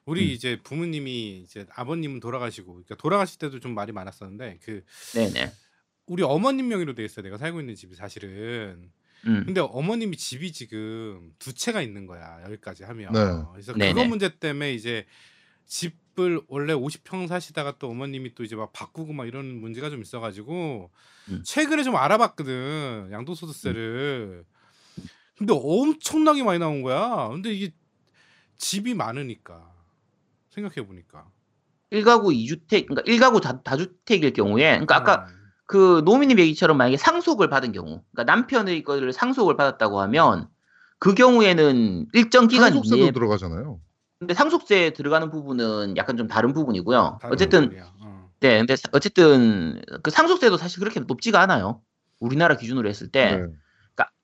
우리 음. 이제 부모님이 이제 아버님은 돌아가시고 그러니까 돌아가실 때도 좀 말이 많았었는데 그 네네. 우리 어머님 명의로 돼 있어요. 내가 살고 있는 집이 사실은. 음. 근데 어머님이 집이 지금 두 채가 있는 거야. 여기까지 하면. 네. 그래서 네네. 그거 문제 때문에 이제 집 을 원래 50평 사시다가 또 어머님이 또 이제 막 바꾸고 막 이런 문제가 좀 있어가지고 음. 최근에 좀 알아봤거든 양도소득세를. 근데 엄청나게 많이 나온 거야. 근데 이게 집이 많으니까 생각해 보니까. 1가구 2주택, 그러니까 1가구 다, 다주택일 경우에, 그러니까 음. 아까 그 노미님 얘기처럼 만약에 상속을 받은 경우, 그러니까 남편의 거를 상속을 받았다고 하면 그 경우에는 일정 기간 상속세도 이내에 들어가잖아요. 근데 상속세 들어가는 부분은 약간 좀 다른 부분이고요. 다른 어쨌든. 어. 네, 근데 사- 어쨌든 그 상속세도 사실 그렇게 높지가 않아요. 우리나라 기준으로 했을 때 네.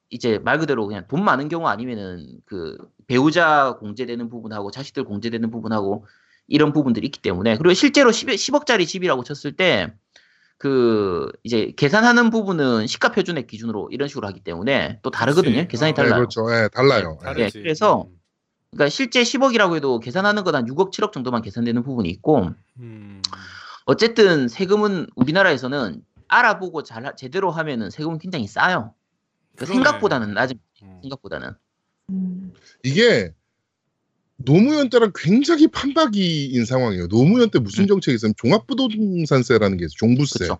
이제 말 그대로 그냥 돈 많은 경우 아니면은 그 배우자 공제되는 부분하고 자식들 공제되는 부분하고 이런 부분들이 있기 때문에 그리고 실제로 10, 10억짜리 집이라고 쳤을 때 그 이제 계산하는 부분은 시가 표준액 기준으로 이런 식으로 하기 때문에 또 다르거든요. 그치. 계산이 어, 네, 달라요. 그렇죠. 예, 달라요. 네, 예. 다르지. 그래서 그러니까 실제 10억이라고 해도 계산하는 건 한 6억, 7억 정도만 계산되는 부분이 있고 음. 어쨌든 세금은 우리나라에서는 알아보고 잘 하- 제대로 하면은 세금은 굉장히 싸요. 그러니까. 생각보다는 낮은 어. 생각보다는 음. 이게 노무현 때랑 굉장히 판박이인 상황이에요. 노무현 때 무슨 음. 정책이 있으면 종합부동산세라는 게 있어요. 종부세라는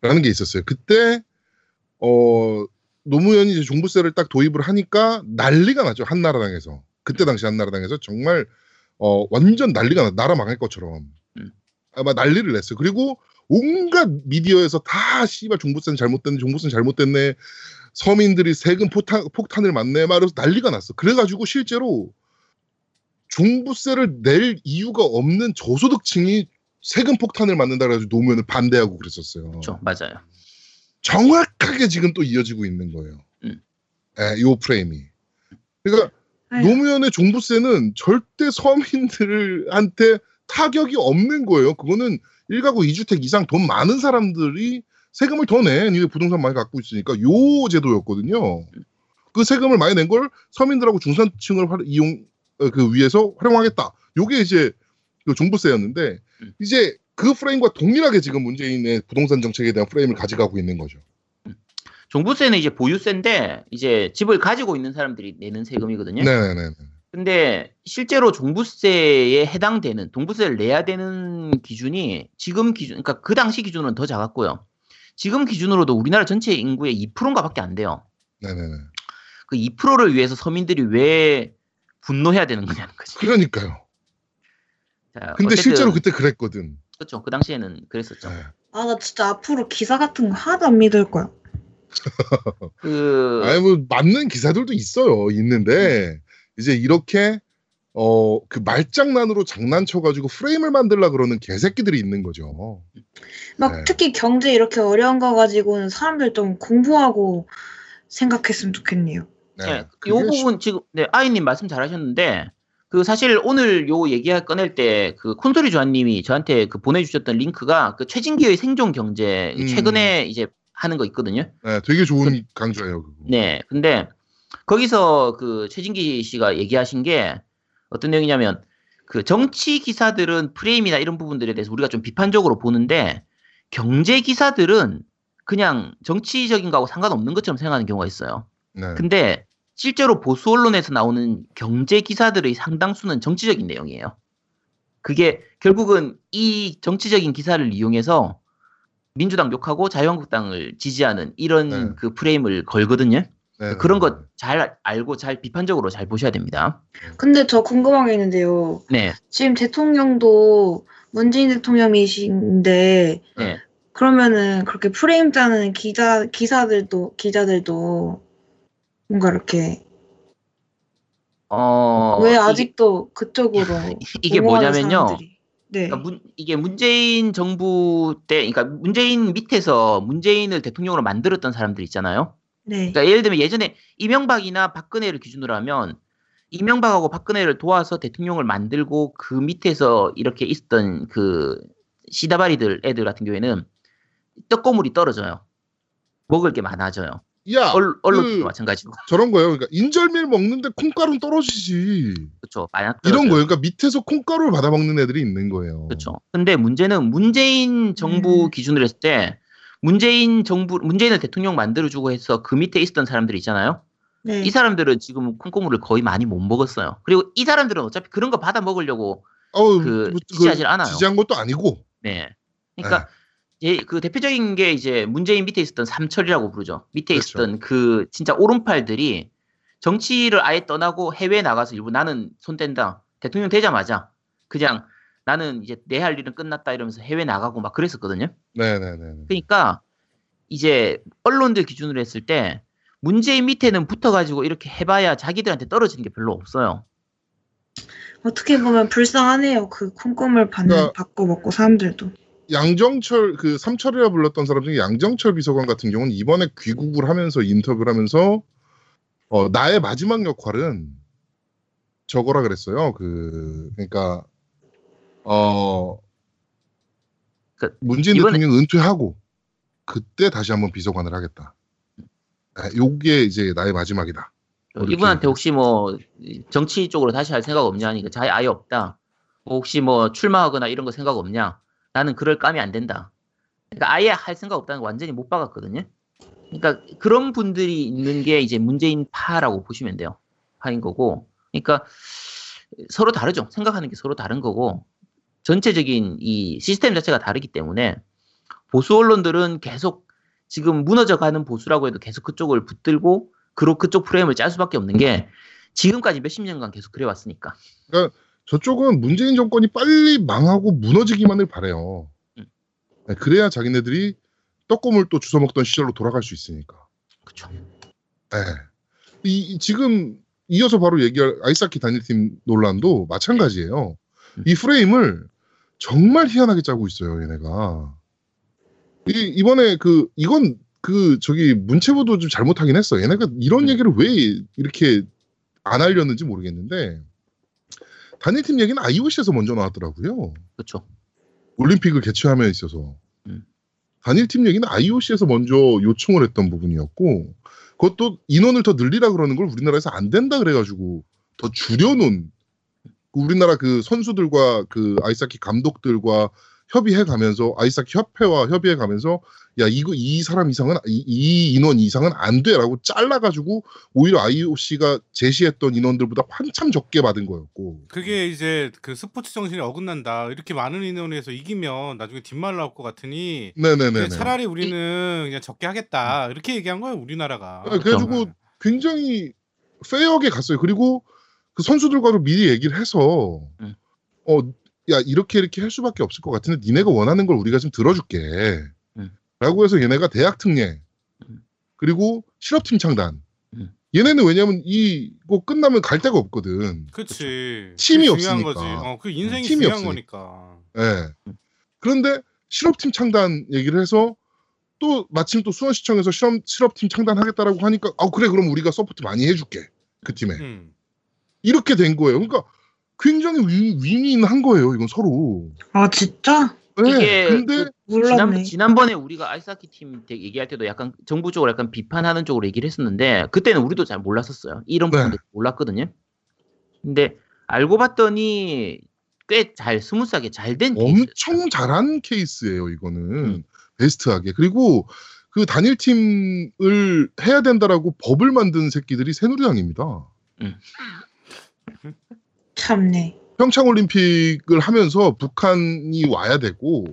그렇죠. 게 있었어요. 그때 어 노무현이 이제 종부세를 딱 도입을 하니까 난리가 났죠. 한나라당에서. 그때 당시 한나라당에서 정말 어 완전 난리가 났 나라 망할 것처럼 음. 아마 난리를 냈어요. 그리고 온갖 미디어에서 다 씨발 종부세는 잘못됐네, 종부세는 잘못됐네, 서민들이 세금 폭탄, 폭탄을 맞네, 막 이러면서 난리가 났어. 그래가지고 실제로 종부세를 낼 이유가 없는 저소득층이 세금 폭탄을 맞는다 그래가지고 노무현은 반대하고 그랬었어요. 그렇죠. 맞아요. 정확하게 지금 또 이어지고 있는 거예요. 음. 예, 요 프레임이. 그러니까 아휴. 노무현의 종부세는 절대 서민들한테 타격이 없는 거예요. 그거는 1가구 2주택 이상 돈 많은 사람들이 세금을 더 내. 니네 부동산 많이 갖고 있으니까 요 제도였거든요. 그 세금을 많이 낸 걸 서민들하고 중산층을 활- 이용 어, 그 위해서 활용하겠다. 요게 이제 그 종부세였는데 음. 이제 그 프레임과 동일하게 지금 문재인의 부동산 정책에 대한 프레임을 가져가고 있는 거죠. 종부세는 이제 보유세인데 이제 집을 가지고 있는 사람들이 내는 세금이거든요. 네네네. 근데 실제로 종부세에 해당되는 종부세를 내야 되는 기준이 지금 기준 그러니까 그 당시 기준으로는 더 작았고요. 지금 기준으로도 우리나라 전체 인구의 2%인가밖에 안 돼요. 네네네. 그 2%를 위해서 서민들이 왜 분노해야 되는 거냐는 거지. 그러니까요. 자, 근데 어쨌든 실제로 그때 그랬거든. 그렇죠. 그 당시에는 그랬었죠. 네. 아, 나 진짜 앞으로 기사 같은 거 하나도 안 믿을 거야. 그 아니 뭐 맞는 기사들도 있어요. 있는데 이제 이렇게 어 그 말장난으로 장난쳐가지고 프레임을 만들라 그러는 개새끼들이 있는 거죠. 막 네. 특히 경제 이렇게 어려운 거 가지고는 사람들 좀 공부하고 생각했으면 좋겠네요. 네. 예, 그게 요 부분 지금 네 아이님 말씀 잘하셨는데 그 사실 오늘 요 얘기 꺼낼 때 그 콘솔이 조아님이 저한테 그 보내주셨던 링크가 그 최진기의 생존 경제 음. 최근에 이제 하는 거 있거든요. 네, 되게 좋은 강조예요. 그거. 네, 근데 거기서 그 최진기 씨가 얘기하신 게 어떤 내용이냐면 그 정치 기사들은 프레임이나 이런 부분들에 대해서 우리가 좀 비판적으로 보는데 경제 기사들은 그냥 정치적인 거하고 상관없는 것처럼 생각하는 경우가 있어요. 네. 근데 실제로 보수 언론에서 나오는 경제 기사들의 상당수는 정치적인 내용이에요. 그게 결국은 이 정치적인 기사를 이용해서 민주당 욕하고 자유한국당을 지지하는 이런 네. 그 프레임을 걸거든요. 네, 그런 네, 것잘 알고 잘 비판적으로 잘 보셔야 됩니다. 근데 저 궁금한 게 있는데요. 네, 지금 대통령도 문재인 대통령이신데 네. 그러면은 그렇게 프레임 짜는 기자 기사들도 기자들도 뭔가 이렇게 어왜 이게- 아직도 그쪽으로 이게 뭐냐면요. 사람들이. 네. 그러니까 문- 이게 문재인 정부 때, 그러니까 문재인 밑에서 문재인을 대통령으로 만들었던 사람들 있잖아요. 네. 그러니까 예를 들면 예전에 이명박이나 박근혜를 기준으로 하면 이명박하고 박근혜를 도와서 대통령을 만들고 그 밑에서 이렇게 있었던 그 시다바리들 애들 같은 경우에는 떡고물이 떨어져요. 먹을 게 많아져요. 야, 언, 언론도 그 마찬가지고. 저런 거예요. 그러니까 인절미를 먹는데 콩가루는 떨어지지. 그렇죠. 이런. 거예요. 그러니까 밑에서 콩가루를 받아 먹는 애들이 있는 거예요. 그렇죠. 근데 문제는 문재인 정부 음. 기준으로 했을 때 문재인 정부 문재인을 대통령 만들어 주고 해서 그 밑에 있었던 사람들 있잖아요. 네. 이 사람들은 지금 콩고물을 거의 많이 못 먹었어요. 그리고 이 사람들은 어차피 그런 거 받아 먹으려고 어우, 그 뭐, 지지하질 않아요. 지지한 것도 아니고. 네. 그러니까 예, 그 대표적인 게 이제 문재인 밑에 있었던 삼철이라고 부르죠. 밑에 그렇죠. 있었던 그 진짜 오른팔들이 정치를 아예 떠나고 해외에 나가서 일부 나는 손 뗀다. 대통령 되자마자 그냥 나는 이제 내 할 일은 끝났다 이러면서 해외 나가고 막 그랬었거든요. 네네네. 그러니까 이제 언론들 기준으로 했을 때 문재인 밑에는 붙어가지고 이렇게 해봐야 자기들한테 떨어지는 게 별로 없어요. 어떻게 보면 불쌍하네요. 그 콩고물 받는 그러니까- 받고 먹고 사람들도. 양정철 그 삼철이라 불렀던 사람 중에 양정철 비서관 같은 경우는 이번에 귀국을 하면서 인터뷰를 하면서 어 나의 마지막 역할은 저거라 그랬어요. 그 그러니까 어 그, 문재인 이번에- 대통령 은퇴하고 그때 다시 한번 비서관을 하겠다. 네, 요게 이제 나의 마지막이다. 이렇게 이분한테 혹시 뭐 정치 쪽으로 다시 할 생각 없냐 하니까 자기 아예 없다. 뭐 혹시 뭐 출마하거나 이런 거 생각 없냐? 나는 그럴 감이 안 된다. 그러니까 아예 할 생각 없다는 거 완전히 못 박았거든요. 그러니까 그런 분들이 있는 게 이제 문재인 파라고 보시면 돼요. 파인 거고. 그러니까 서로 다르죠. 생각하는 게 서로 다른 거고 전체적인 이 시스템 자체가 다르기 때문에 보수 언론들은 계속 지금 무너져가는 보수라고 해도 계속 그쪽을 붙들고 그로 그쪽 프레임을 짤 수밖에 없는 게 지금까지 몇십 년간 계속 그래왔으니까. 저쪽은 문재인 정권이 빨리 망하고 무너지기만을 바래요. 음. 네, 그래야 자기네들이 떡고물 또 주워 먹던 시절로 돌아갈 수 있으니까. 그쵸. 네. 이, 이 지금 이어서 바로 얘기할 아이스하키 단일팀 논란도 마찬가지예요. 이 프레임을 정말 희한하게 짜고 있어요, 얘네가. 이, 이번에 그, 이건 그, 저기, 문체부도 좀 잘못하긴 했어. 얘네가 이런 음. 얘기를 왜 이렇게 안 하려는지 모르겠는데, 단일팀 얘기는 IOC에서 먼저 나왔더라고요. 그렇죠. 올림픽을 개최함에 있어서. 음. 단일팀 얘기는 IOC에서 먼저 요청을 했던 부분이었고, 그것도 인원을 더 늘리라 그러는 걸 우리나라에서 안 된다 그래가지고 더 줄여놓은 우리나라 그 선수들과 그 아이스하키 감독들과 협의해 가면서 아이스하키 협회와 협의해 가면서 야 이거 이 사람 이상은 이, 이 인원 이상은 안 돼라고 잘라가지고 오히려 IOC가 제시했던 인원들보다 한참 적게 받은 거였고 그게 이제 그 스포츠 정신이 어긋난다. 이렇게 많은 인원에서 이기면 나중에 뒷말 나올 것 같으니 네네네 차라리 우리는 그냥 적게 하겠다. 이렇게 얘기한 거예요, 우리나라가. 네, 그래가지고 굉장히 페어하게 갔어요. 그리고 그 선수들과도 미리 얘기를 해서 음. 어, 야 이렇게 이렇게 할 수밖에 없을 것 같은데 니네가 원하는 걸 우리가 좀 들어줄게. 음. 라고 해서 얘네가 대학 특례 음. 그리고 실업팀 창단. 음. 얘네는 왜냐면 이거 끝나면 갈 데가 없거든. 그렇지. 팀이 없으니까. 거지. 어, 그 인생이 팀이 중요한 없으니까. 거니까. 예. 음. 그런데 실업팀 창단 얘기를 해서 또 마침 또 수원시청에서 실업, 실업팀 창단하겠다라고 하니까 아 그래 그럼 우리가 서포트 많이 해줄게 그 팀에 음. 이렇게 된 거예요. 그러니까 굉장히 윈, 윈윈한 거예요. 이건 서로. 아 진짜? 네, 이게 근데 몰랐네. 지난, 지난번에 우리가 아이스하키 팀 대- 얘기할 때도 약간 정부 쪽으로 약간 비판하는 쪽으로 얘기를 했었는데 그때는 우리도 잘 몰랐었어요. 이런 네. 부분도 몰랐거든요. 근데 알고 봤더니 꽤 잘 스무스하게 잘된 케이스. 엄청 잘한 케이스예요. 이거는 음. best하게. 그리고 그 단일 팀을 해야 된다라고 법을 만든 새끼들이 새누리당입니다. 참네. 평창 올림픽을 하면서 북한이 와야 되고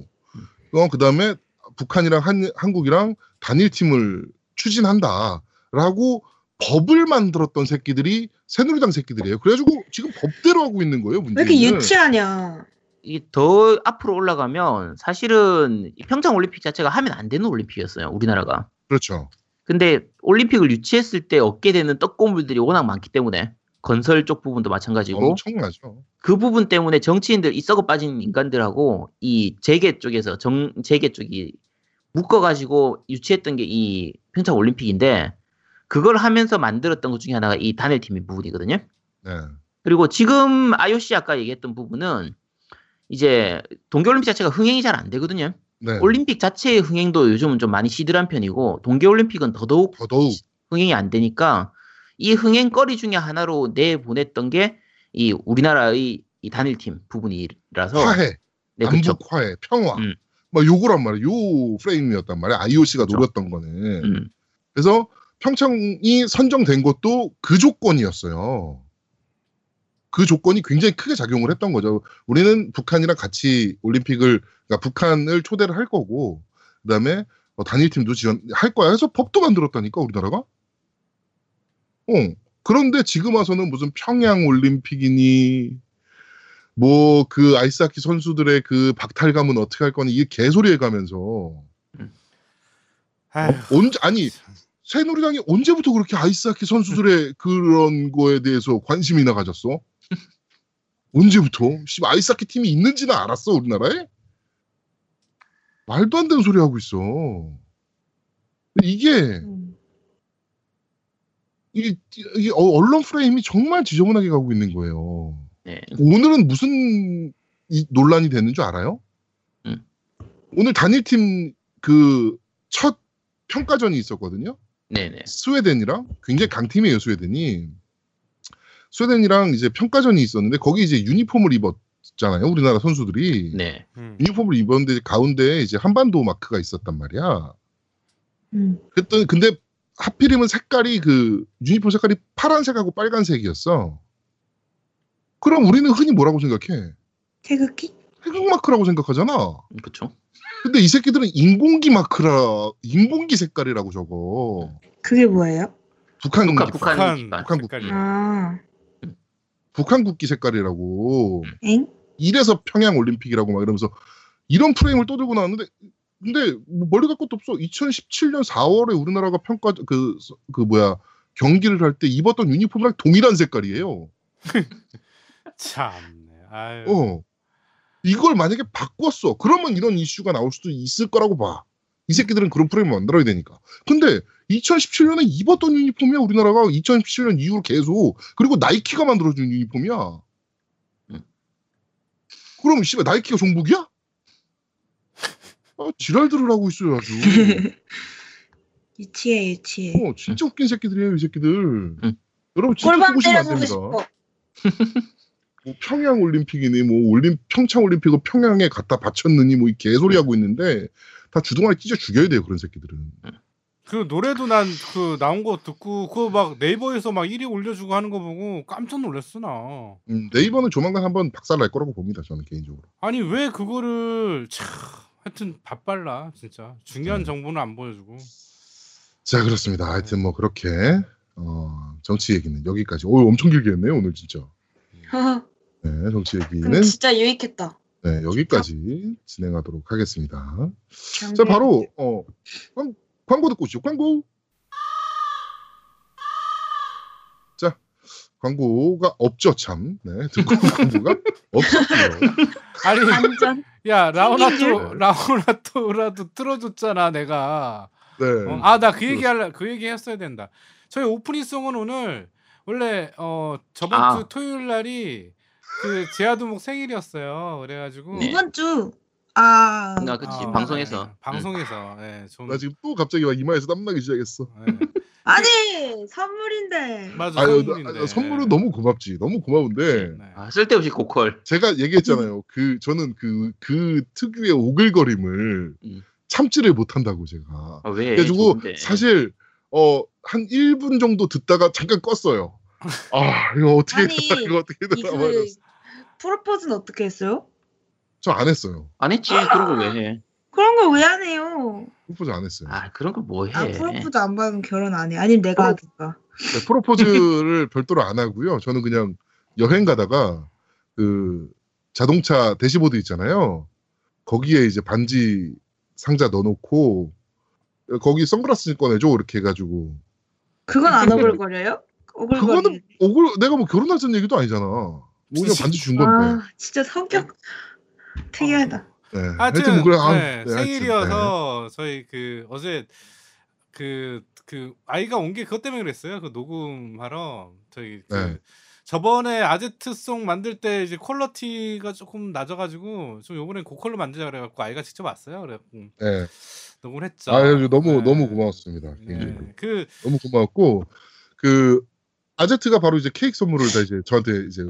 어 그다음에 북한이랑 한, 한국이랑 단일 팀을 추진한다라고 법을 만들었던 새끼들이 새누리당 새끼들이에요. 그래가지고 지금 법대로 하고 있는 거예요. 왜 문제는. 이렇게 유치하냐? 이게 더 앞으로 올라가면 사실은 이 평창 올림픽 자체가 하면 안 되는 올림픽이었어요. 우리나라가. 그렇죠. 근데 올림픽을 유치했을 때 얻게 되는 떡고물들이 워낙 많기 때문에 건설 쪽 부분도 마찬가지고 엄청나죠. 그 부분 때문에 정치인들 이 썩어 빠진 인간들하고 이 재계 쪽에서 정 재계 쪽이 묶어가지고 유치했던 게 이 평창 올림픽인데 그걸 하면서 만들었던 것 중에 하나가 이 단일팀의 부분이거든요. 네. 그리고 지금 IOC 아까 얘기했던 부분은 이제 동계올림픽 자체가 흥행이 잘 안 되거든요. 네. 올림픽 자체의 흥행도 요즘은 좀 많이 시들한 편이고 동계올림픽은 더더욱 더더욱 흥행이 안 되니까 이 흥행거리 중에 하나로 내보냈던 게 이 우리나라의 이 단일팀 부분이라서 화해, 네. 남북 화해, 평화. 음. 막 요거란 말이에요. 요 프레임이었단 말이에요. IOC가 그렇죠. 노렸던 거는. 음, 그래서 평창이 선정된 것도 그 조건이었어요. 그 조건이 굉장히 크게 작용을 했던 거죠. 우리는 북한이랑 같이 올림픽을, 그러니까 북한을 초대를 할 거고, 그 다음에 단일팀도 지원할 거야 해서 법도 만들었다니까, 우리나라가? 어. 그런데 지금 와서는 무슨 평양 올림픽이니, 뭐 그 아이스하키 선수들의 그 박탈감은 어떻게 할 거니, 이게 개소리 해 가면서, 아휴, 어? 언제, 아니, 새누리당이 언제부터 그렇게 아이스하키 선수들의 그런 거에 대해서 관심이나 가졌어? 언제부터? 씨, 아이스하키 팀이 있는지는 알았어, 우리나라에? 말도 안 되는 소리 하고 있어. 이게, 음. 이, 이 어- 언론 프레임이 정말 지저분하게 가고 있는 거예요. 네. 오늘은 무슨 이 논란이 되는 줄 알아요? 음. 오늘 단일팀 그 첫 평가전이 있었거든요. 네네. 스웨덴이랑 굉장히 강팀이에요 스웨덴이 스웨덴이랑 이제 평가전이 있었는데 거기 이제 유니폼을 입었잖아요 우리나라 선수들이 네. 음. 유니폼을 입었는데 가운데 이제 한반도 마크가 있었단 말이야 음. 그랬더니 근데 하필이면 색깔이 그 유니폼 색깔이 파란색하고 빨간색이었어 그럼 우리는 흔히 뭐라고 생각해 태극기? 태극 마크라고 생각하잖아 그렇죠. 근데 이 새끼들은 인공기 마크라 인공기 색깔이라고 적어 그게 뭐예요? 북한 북한 국기 북한 북한. 북한 색깔이. 아, 북한 국기 색깔이라고 엥? 이래서 평양 올림픽이라고 막 이러면서 이런 프레임을 또 들고 나왔는데 근데 뭐 멀리 갈 것도 없어 2017년 4월에 우리나라가 평가 그, 그 뭐야 경기를 할 때 입었던 유니폼이랑 동일한 색깔이에요. 참네. 아유. 어. 이걸 만약에 바꿨어. 그러면 이런 이슈가 나올 수도 있을 거라고 봐. 이 새끼들은 그런 프레임을 만들어야 되니까. 근데 2017년에 입었던 유니폼이야, 우리나라가. 2017년 이후로 계속. 그리고 나이키가 만들어준 유니폼이야. 음. 그럼, 씨발, 나이키가 종북이야? 아, 지랄들을 하고 있어요, 아주. 유치해 유치해. 어, 진짜 웃긴 새끼들이에요, 이 새끼들. 음. 여러분, 진짜 골반 싶으면 안 됩니다. 싶어. 뭐 평양 올림픽이니 뭐 올림 평창 올림픽을 평양에 갖다 바쳤느니 뭐 이 개소리 하고 있는데 다 주둥아리 찢어 죽여야 돼요 그런 새끼들은. 그 노래도 난 그 나온 거 듣고 그거 막 네이버에서 막 1위 올려주고 하는 거 보고 깜짝 놀랐어 나. 음, 네이버는 조만간 한번 박살 날 거라고 봅니다 저는 개인적으로. 아니 왜 그거를 참 하여튼 바빨라 진짜 중요한 음. 정보는 안 보여주고. 자 그렇습니다. 하여튼 뭐 그렇게 어, 정치 얘기는 여기까지. 오 엄청 길게 했네요 오늘 진짜. 네 정치 얘기는 진짜 유익했다. 네, 여기까지 진행하도록 하겠습니다. 자 바로 어 광, 광고 듣고 오시죠. 광고. 자 광고가 없죠 참. 네 듣고 온 광고가 없었고요. 아니 완전 야 라우나토 네. 라우나토라도 틀어줬잖아 내가. 네. 아나 그 얘기 할래 그 얘기 했어야 된다. 저희 오프닝송은 오늘 원래 어 저번 아. 주 토요일 날이 그 제아두목 생일이었어요. 그래가지고 네. 이번 주 아, 아, 그치 아, 방송에서 네, 방송에서 예, 좀나 지금 또 갑자기 막 이마에서 땀 나기 시작했어. 예. 아니 선물인데. 맞아 아유, 선물인데. 나- 선물은 너무 고맙지. 너무 고마운데 네. 아, 쓸데없이 고퀄. 제가 얘기했잖아요. 그 저는 그그 특유의 오글거림을 음. 참지를 못한다고 제가. 아, 왜? 그래가지고 좋은데. 사실 어한 1분 정도 듣다가 잠깐 껐어요. 아 이거 어떻게 아니, 되나 이거 어떻게 되나 말했어. 프로포즈는 어떻게 했어요? 저 안 했어요. 안 했지. 그런 걸왜 해? 그런 걸 왜 안 해요? 프로포즈 안 했어요. 아 그런 걸 뭐 해? 아 프로포즈 안 받으면 결혼 안 해. 아니면 내가 프로- 하겠다. 네, 프로포즈를 별도로 안 하고요. 저는 그냥 여행 가다가 그 자동차 대시보드 있잖아요. 거기에 이제 반지 상자 넣어놓고 거기 선글라스 꺼내줘 이렇게 해가지고 그건 안 오글거려요? 그거는 오글거리는. 오글 내가 뭐 결혼하자는 얘기도 아니잖아. 오히려 반지 준 건데. 아 진짜 성격 특이하다. 네. 하여튼 뭐 그래. 아, 네, 네, 생일이어서 저희 그 어제 그 그 아이가 온 게 그것 때문에 그랬어요. 그 녹음하러 저희 그 네. 저번에 아제트송 만들 때 이제 퀄러티가 조금 낮아가지고 좀 요번엔 고퀄로 만들자 그래갖고 아이가 직접 왔어요. 그래갖고 네. 네. 녹음을 했죠. 아유 너무 네. 너무 고마웠습니다. 네. 그 너무 고마웠고 그 아제트가 바로 이제 케이크 선물을 다 이제 저한테 이제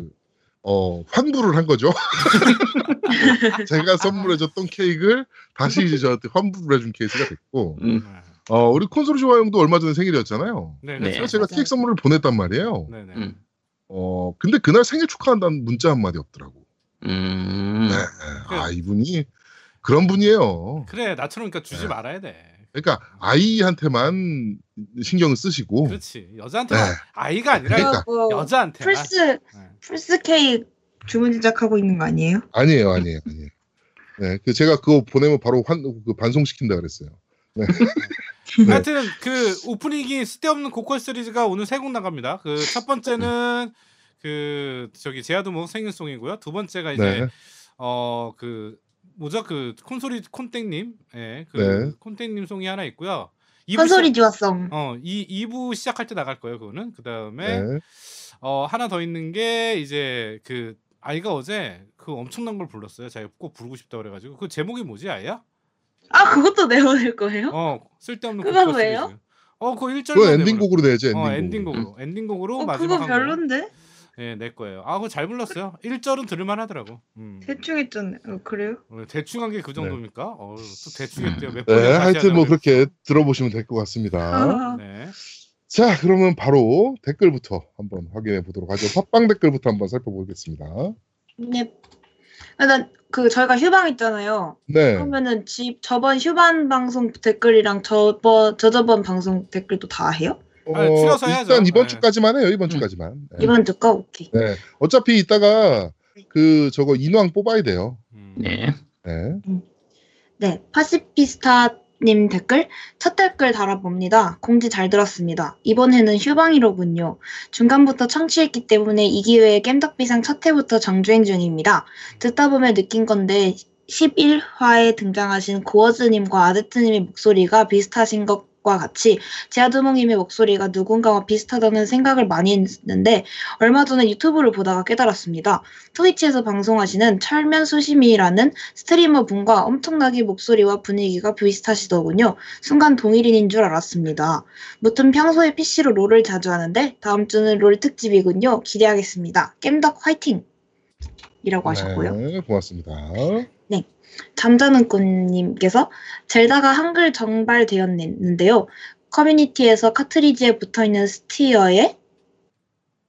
어 환불을 한 거죠. 제가 선물해줬던 케이크를 다시 이제 저한테 환불을 해준 케이스가 됐고 음. 어 우리 콘솔 좋아 형도 얼마 전에 생일이었잖아요. 네, 네. 그렇죠. 제가. 케이크 선물을 보냈단 말이에요. 네, 네. 음. 어 근데 그날 생일 축하한다는 문자 한 마디 없더라고. 음. 네. 아 이분이 그런 분이에요. 그래 나처럼 그러니까 주지 네. 말아야 돼. 그러니까 아이한테만 신경을 쓰시고 그렇지 여자한테 네. 아이가 아니라 그러니까. 뭐 여자한테 플스 네. 플스 케이크 주문 제작하고 있는 거 아니에요? 아니에요, 아니에요, 아니에요. 네, 그 제가 그거 보내면 바로 환, 그 반송시킨다 그랬어요. 네. 하여튼 그 오프닝이 쓸데없는 고퀄 시리즈가 오늘 세 곡 나갑니다. 그 첫 번째는 그 저기 제아도목 생일송이고요. 두 번째가 이제 네, 어그 뭐죠 그 콘솔이 콘땡님 예그 네. 콘땡님 송이 하나 있고요. 한소리 시작- 좋았어. 어 이 2부 시작할 때 나갈 거예요. 그거는 그 다음에 네. 어 하나 더 있는 게 이제 그 아이가 어제 그 엄청난 걸 불렀어요. 자기가 꼭 부르고 싶다 그래 가지고 그 제목이 뭐지 아이야? 아 그것도 내보낼 거예요? 어 쓸데없는 그건 왜요? 어 그거 1절 그건 엔딩곡으로 내야지, 엔딩곡. 어 엔딩곡으로 엔딩곡으로 어 마지막 그거. 별론데? 예, 내 거예요. 아, 그거 잘 불렀어요. 1절은 들을만 하더라고. 음. 대충 했잖아요. 어, 그래요? 어, 대충 한 게 그 정도입니까? 어, 또 대충 했대요. 몇 네, 번을 다시 하여튼 뭐 하자고 그렇게 들어보시면 될 것 같습니다. 아, 네. 자, 그러면 바로 댓글부터 한번 확인해 보도록 하죠. 팟빵 댓글부터 한번 살펴보겠습니다. 네. 일단 그 저희가 휴방 있잖아요. 네, 그러면은 집 저번 휴방 방송 댓글이랑 저번 저저번 방송 댓글도 다 해요? 아니, 줄여서 해야죠. 일단 이번 네. 주까지만 해요. 이번 음. 주까지만. 네. 이번 주거 오케이. 네. 어차피 이따가 그 저거 인왕 뽑아야 돼요. 음. 네. 네. 네, 파시피스타 님 댓글 첫 댓글 달아봅니다. 공지 잘 들었습니다. 이번 회는 휴방이로군요. 중간부터 청취했기 때문에 이 기회에 겜덕비상 첫 회부터 정주행 중입니다. 듣다 보면 느낀 건데 11화에 등장하신 고어즈님과 아제트님의 목소리가 비슷하신 것 과 같이 제아두몽님의 목소리가 누군가와 비슷하다는 생각을 많이 했는데 얼마 전에 유튜브를 보다가 깨달았습니다. 트위치에서 방송하시는 철면수심이라는 스트리머 분과 엄청나게 목소리와 분위기가 비슷하시더군요. 순간 동일인인 줄 알았습니다. 무튼 평소에 PC로 롤을 자주 하는데 다음 주는 롤 특집이군요. 기대하겠습니다. 겜덕 화이팅! 이라고 하셨고요. 네, 고맙습니다. 잠자는 꽃님께서 젤다가 한글 정발되었는데요. 커뮤니티에서 카트리지에 붙어있는 스티커에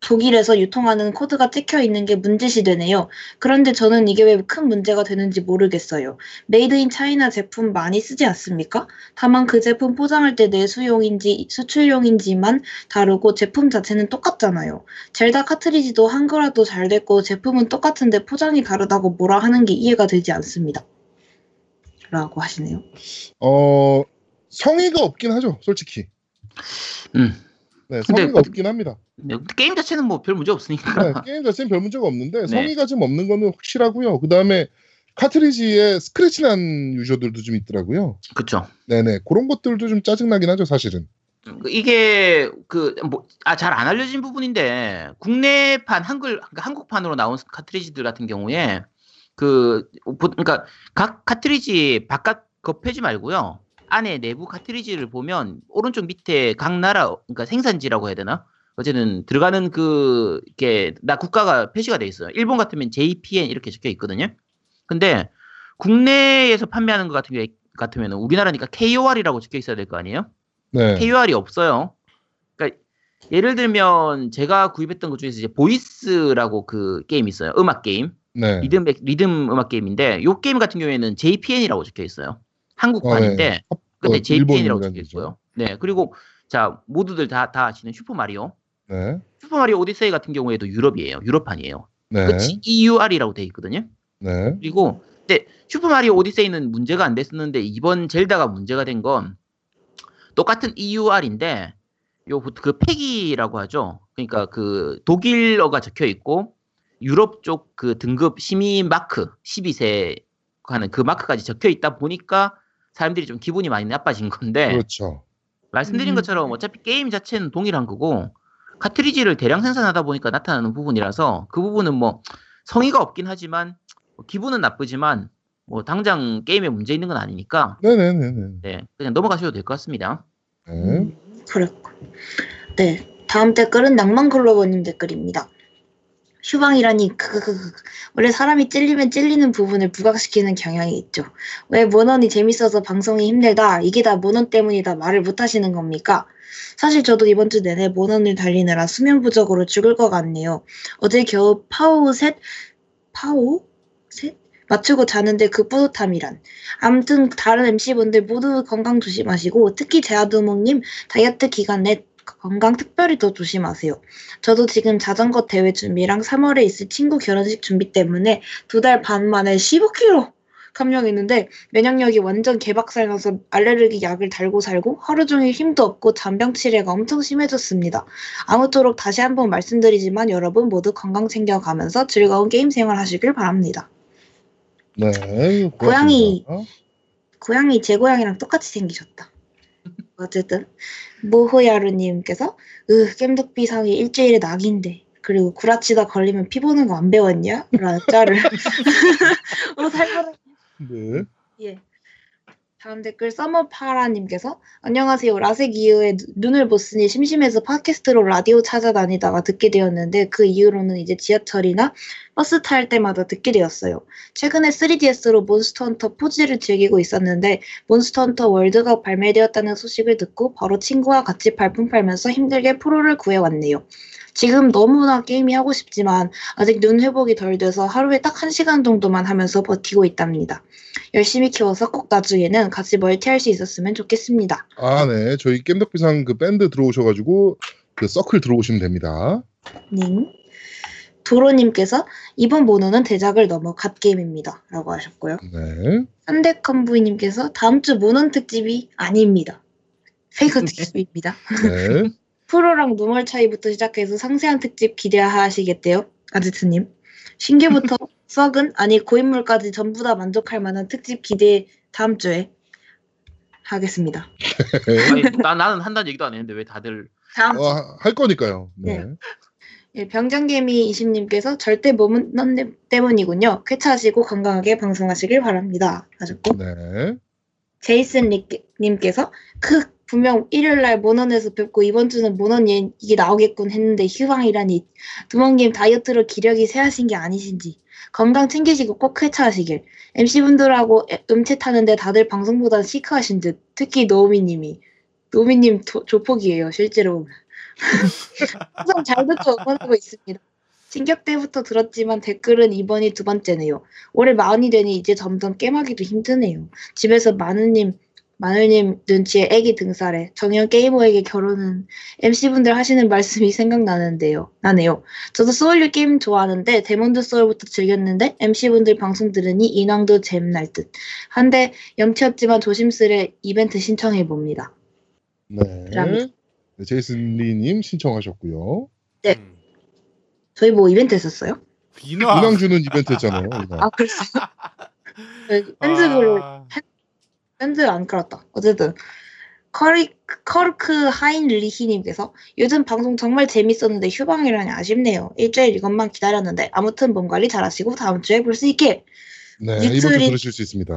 독일에서 유통하는 코드가 찍혀 있는 게 문제시 되네요. 그런데 저는 이게 왜 큰 문제가 되는지 모르겠어요. made in China 제품 많이 쓰지 않습니까? 다만 그 제품 포장할 때 내수용인지 수출용인지만 다르고 제품 자체는 똑같잖아요. 젤다 카트리지도 한글화도 잘 됐고 제품은 똑같은데 포장이 다르다고 뭐라 하는 게 이해가 되지 않습니다. 라고 하시네요. 어 성의가 없긴 하죠, 솔직히. 음. 네, 성의가 그- 없긴 합니다. 네, 게임 자체는 뭐 별 문제 없으니까. 네, 게임 자체는 별 문제가 없는데 네. 성의가 좀 없는 거는 확실하고요. 그 다음에 카트리지에 스크래치 난 유저들도 좀 있더라고요. 그쵸. 네네 그런 것들도 좀 짜증나긴 하죠, 사실은. 그 이게 그 뭐 아 잘 안 알려진 부분인데 국내판 한글 그러니까 한국판으로 나온 카트리지들 같은 경우에 그 보- 그러니까 각 카트리지 바깥 겉 페이지 말고요 안에 내부 카트리지를 보면 오른쪽 밑에 각 나라 그러니까 생산지라고 해야 되나 어쨌든 들어가는 그 이렇게 나 국가가 표시가 돼 있어요 일본 같으면 JPN 이렇게 적혀 있거든요 근데 국내에서 판매하는 것 같은 경우 같으면 우리나라니까 KOR이라고 적혀 있어야 될 거 아니에요 네. KOR이 없어요. 그러니까 예를 들면 제가 구입했던 것 중에서 이제 VOEZ라고 그 게임 있어요. 음악 게임. 네. 리듬 리듬 음악 게임인데 요 게임 같은 경우에는 JPN이라고 적혀 있어요. 한국판인데 어, 네. 근데 어, JPN이라고 일본 적혀 있고요. 네. 그리고 자, 모두들 다 다 아시는 슈퍼 마리오. 네. 슈퍼 마리오 오디세이 같은 경우에도 유럽이에요. 유럽판이에요. 네. 그치 EUR이라고 돼 있거든요. 네. 그리고 근데 슈퍼 마리오 오디세이는 문제가 안 됐었는데 이번 젤다가 문제가 된 건 똑같은 EUR인데 요 그 패키지라고 하죠. 그러니까 그 독일어가 적혀 있고 유럽 쪽 그 등급 심의 마크 12세 하는 그 마크까지 적혀 있다 보니까 사람들이 좀 기분이 많이 나빠진 건데 그렇죠. 말씀드린 음. 것처럼 어차피 게임 자체는 동일한 거고 카트리지를 대량 생산하다 보니까 나타나는 부분이라서 그 부분은 뭐 성의가 없긴 하지만 뭐 기분은 나쁘지만 뭐 당장 게임에 문제 있는 건 아니니까 네네네네. 네 그냥 넘어가셔도 될 것 같습니다. 네. 음, 그렇고. 네. 다음 댓글은 낭만클로버님 댓글입니다. 휴방이라니 크크크크 원래 사람이 찔리면 찔리는 부분을 부각시키는 경향이 있죠. 왜 모넌이 재밌어서 방송이 힘들다 이게 다 모넌 때문이다 말을 못 하시는 겁니까? 사실 저도 이번 주 내내 모넌을 달리느라 수면 부족으로 죽을 것 같네요. 어제 겨우 파오 셋 파오 셋 맞추고 자는데 그 뿌듯함이란. 아무튼 다른 MC분들 모두 건강 조심하시고 특히 제아두목님 다이어트 기간 내 건강 특별히 더 조심하세요. 저도 지금 자전거 대회 준비랑 3월에 있을 친구 결혼식 준비 때문에 두 달 반 만에 15kg 감량했는데 면역력이 완전 개박살 나서 알레르기 약을 달고 살고 하루 종일 힘도 없고 잔병 치레가 엄청 심해졌습니다. 아무쪼록 다시 한번 말씀드리지만 여러분 모두 건강 챙겨가면서 즐거운 게임 생활 하시길 바랍니다. 네. 고맙습니다. 고양이. 고양이 제 고양이랑 똑같이 생기셨다. 어쨌든 모호야루님께서 으 겜덕비상이 일주일에 낙인데 그리고 구라치다 걸리면 피 보는 거 안 배웠냐? 라는 짤을 어 살벌해 네. 예. 다음 댓글 서머파라님께서 안녕하세요. 라섹 이후에 누- 눈을 못 쓰니 심심해서 팟캐스트로 라디오 찾아다니다가 듣게 되었는데 그 이후로는 이제 지하철이나 버스 탈 때마다 듣게 되었어요. 최근에 3DS로 몬스터 헌터 4G를 즐기고 있었는데 몬스터 헌터 월드가 발매되었다는 소식을 듣고 바로 친구와 같이 발품 팔면서 힘들게 프로를 구해왔네요. 지금 너무나 게임이 하고 싶지만 아직 눈 회복이 덜 돼서 하루에 딱 1시간 정도만 하면서 버티고 있답니다. 열심히 키워서 꼭 나중에는 같이 멀티할 수 있었으면 좋겠습니다. 아, 네. 저희 겜덕비상 그 밴드 들어오셔가지고 그 서클 들어오시면 됩니다. 님. 도로님께서 이번 모노는 대작을 넘어 갓게임입니다. 라고 하셨고요. 네. 현대컨부이님께서 다음 주 모논 특집이 아닙니다. 페이커 특집입니다. 네. 프로랑 노멀 차이부터 시작해서 상세한 특집 기대하시겠대요. 아지트님. 신규부터 썩은 아니 고인물까지 전부 다 만족할 만한 특집 기대 다음 주에 하겠습니다. 아니, 나, 나는 한다는 얘기도 안 했는데 왜 다들 다음 주. 어, 할 거니까요. 네. 네. 예, 병장개미 이심님께서 절대 몬헌 때문이군요. 쾌차하시고 건강하게 방송하시길 바랍니다. 하셨고 네. 제이슨 님께서 그 분명 일요일 날 모넌에서 뵙고 이번 주는 모넌 얘기 나오겠군 했는데 휴방이라니. 두목님 다이어트로 기력이 쇠하신 게 아니신지. 건강 챙기시고 꼭 쾌차하시길. MC분들하고 음채 타는데 다들 방송보다 시크하신 듯. 특히 노우미님이. 노우미님 도- 조폭이에요 실제로 항상 잘 듣고 응원하고 있습니다. 진격 때부터 들었지만 댓글은 이번이 두 번째네요. 올해 마흔이 되니 이제 점점 겜하기도 힘드네요. 집에서 마누님, 마누님 눈치에 애기 등쌀에 정연 게이머에게 결혼은 MC분들 하시는 말씀이 생각나는데요. 나네요. 저도 소울류 게임 좋아하는데 데몬즈 소울부터 즐겼는데 MC분들 방송 들으니 인왕도 잼날 듯. 한데 염치없지만 조심스레 이벤트 신청해 봅니다. 네. 그럼요. 네, 제이슨 리님 신청하셨고요. 네. 음. 저희 뭐 이벤트 했었어요? 인왕 주는 이벤트 했잖아요. 인왕. 아, 그랬어요? 아, 밴드 안 깔았다. 어쨌든 커리, 커르크 하인리히님께서 요즘 방송 정말 재밌었는데 휴방이라니 아쉽네요. 일주일 이것만 기다렸는데 아무튼 몸 관리 잘하시고 다음 주에 볼 수 있게 네. 이번 주 들으실 수 있습니다.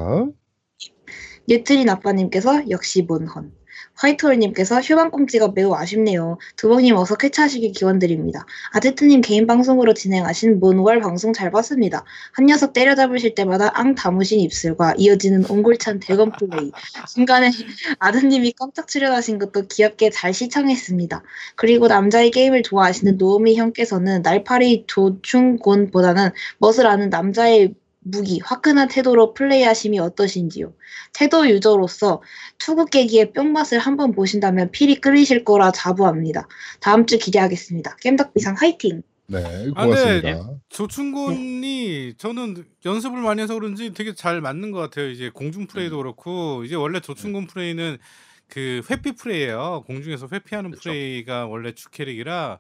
뉴트린 아빠님께서 역시 문헌 화이트홀님께서 휴방꽁지가 매우 아쉽네요. 두봉님 어서 쾌차하시길 기원드립니다. 아제트님 개인 방송으로 진행하신 몬월 방송 잘 봤습니다. 한 녀석 때려잡으실 때마다 앙 다무신 입술과 이어지는 옹골찬 대검 플레이. 중간에 아드님이 깜짝 출연하신 것도 귀엽게 잘 시청했습니다. 그리고 남자의 게임을 좋아하시는 노우미 형께서는 날파리 조충곤보다는 멋을 아는 남자의 무기, 화끈한 태도로 플레이하심이 어떠신지요? 태도 유저로서 투구 깨기의 뿅맛을 한번 보신다면 필히 끓이실 거라 자부합니다. 다음 주 기대하겠습니다. 겜덕비상 화이팅! 네. 아, 고맙습니다. 조충곤이 저는 연습을 많이 해서 그런지 되게 잘 맞는 것 같아요. 이제 공중 플레이도 그렇고 이제 원래 조충곤 플레이는 그 회피 플레이예요. 공중에서 회피하는 그쵸. 플레이가 원래 주 캐릭이라.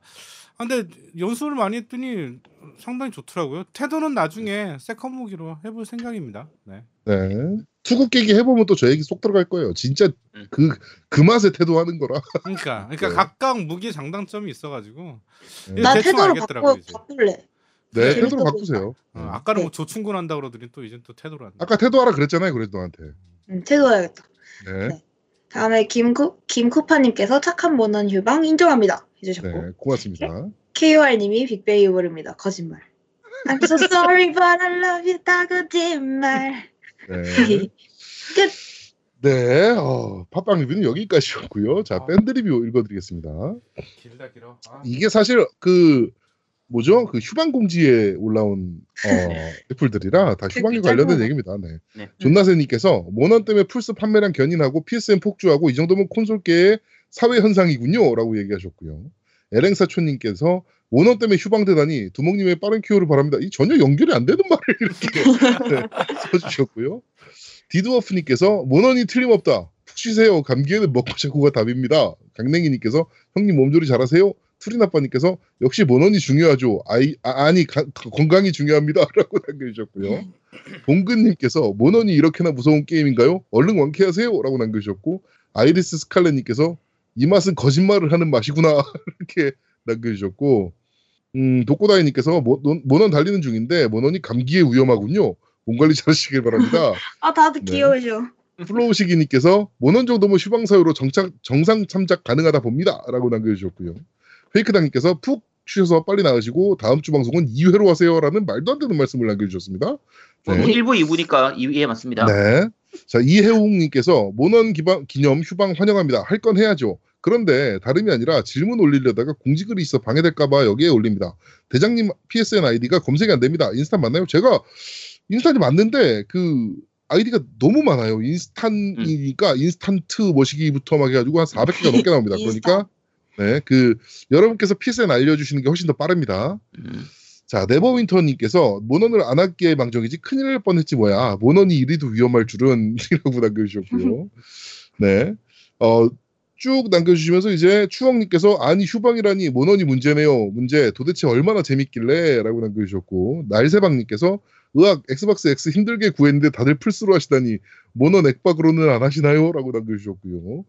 아, 근데 연습을 많이 했더니 상당히 좋더라고요. 태도는 나중에 second 무기로 해볼 생각입니다. 네. 네. 투구 깨기 해보면 또 저 얘기 쏙 들어갈 거예요. 진짜 음. 그, 그 맛에 태도하는 거라. 그러니까 그러니까 네. 각각 무기의 장단점이 있어가지고 네. 나 태도로 바꿔, 이제. 바꿀래. 네, 태도로 보인다. 바꾸세요. 어, 아까는 네. 뭐 조충곤 한다 그러더니 또 이제 또 태도로 한다. 아까 태도하라 그랬잖아요. 그래도 너한테. 음, 태도해야겠다. 네. 네. 다음에 김쿠, 김쿠파님께서 착한 모넌 휴방 인정합니다. 해주셨고 네. 고맙습니다. KOR님이 빅뱅이 오릅니다. 거짓말. I'm so sorry but I love you 다 거짓말. 네. 끝. 네. 어, 팟빵 리뷰는 여기까지였고요. 자, 아. 밴드 리뷰 읽어드리겠습니다. 길다 길어. 아. 이게 사실 그 뭐죠? 그 휴방 공지에 올라온 어, 애플들이라 다 휴방에 그 관련된 짧은 얘기입니다. 네. 네. 존나세님께서 모넌 때문에 플스 판매량 견인하고 PSN 폭주하고 이 정도면 콘솔계의 사회 현상이군요라고 얘기하셨고요. 에랭사촌님께서 모넌 때문에 휴방되다니 두목님의 빠른 큐어를 바랍니다. 이 전혀 연결이 안 되는 말을 이렇게 네, 써주셨고요. 디드워프님께서 모넌이 틀림없다. 푹 쉬세요. 감기에는 먹고 자고가 답입니다. 강냉이님께서 형님 몸조리 잘하세요. 투리나빠님께서 역시 모넌이 중요하죠. 아이, 아, 니 건강이 중요합니다라고 남겨주셨고요. 봉근님께서 모넌이 이렇게나 무서운 게임인가요? 얼른 완쾌하세요라고 남겨주셨고 아이리스 스칼렛님께서 이 맛은 거짓말을 하는 맛이구나 이렇게 남겨주셨고 음, 독고다이님께서 모- 논- 몬헌 달리는 중인데 몬헌이 감기에 위험하군요. 몸 관리 잘하시길 바랍니다. 아 다들 네. 귀여우셔. 플로우시기님께서 몬헌 정도면 휴방사유로 정착, 정상 참작 가능하다 봅니다 라고 남겨주셨고요. 페이크당님께서 푹 쉬셔서 빨리 나으시고 다음 주 방송은 2회로 하세요라는 말도 안 되는 말씀을 남겨주셨습니다. 뭐 네. 1부 2부니까 이해 맞습니다. 네. 자, 이혜웅님께서 모넌 기반, 기념 휴방 환영합니다. 할 건 해야죠. 그런데 다름이 아니라 질문 올리려다가 공지글이 있어 방해될까봐 여기에 올립니다. 대장님 PSN 아이디가 검색이 안 됩니다. 인스탄 맞나요? 제가 인스탄이 맞는데 그 아이디가 너무 많아요. 인스탄이니까 인스탄트 머시기부터 막 해가지고 한 400개가 넘게 나옵니다. 그러니까 네, 그 여러분께서 PSN 알려주시는 게 훨씬 더 빠릅니다. 음. 자, 네버윈터님께서 모넌을 안 할게 망정이지 큰일 날 뻔했지 뭐야. 모넌이 이리도 위험할 줄은 이라고 남겨주셨고요. 네. 어, 쭉 남겨주시면서 이제 추억님께서 아니 휴방이라니 모넌이 문제네요. 문제 도대체 얼마나 재밌길래 라고 남겨주셨고 날새방님께서 으악 엑스박스 X 힘들게 구했는데 다들 플스로 하시다니 모넌 액박으로는 안 하시나요? 라고 남겨주셨고요.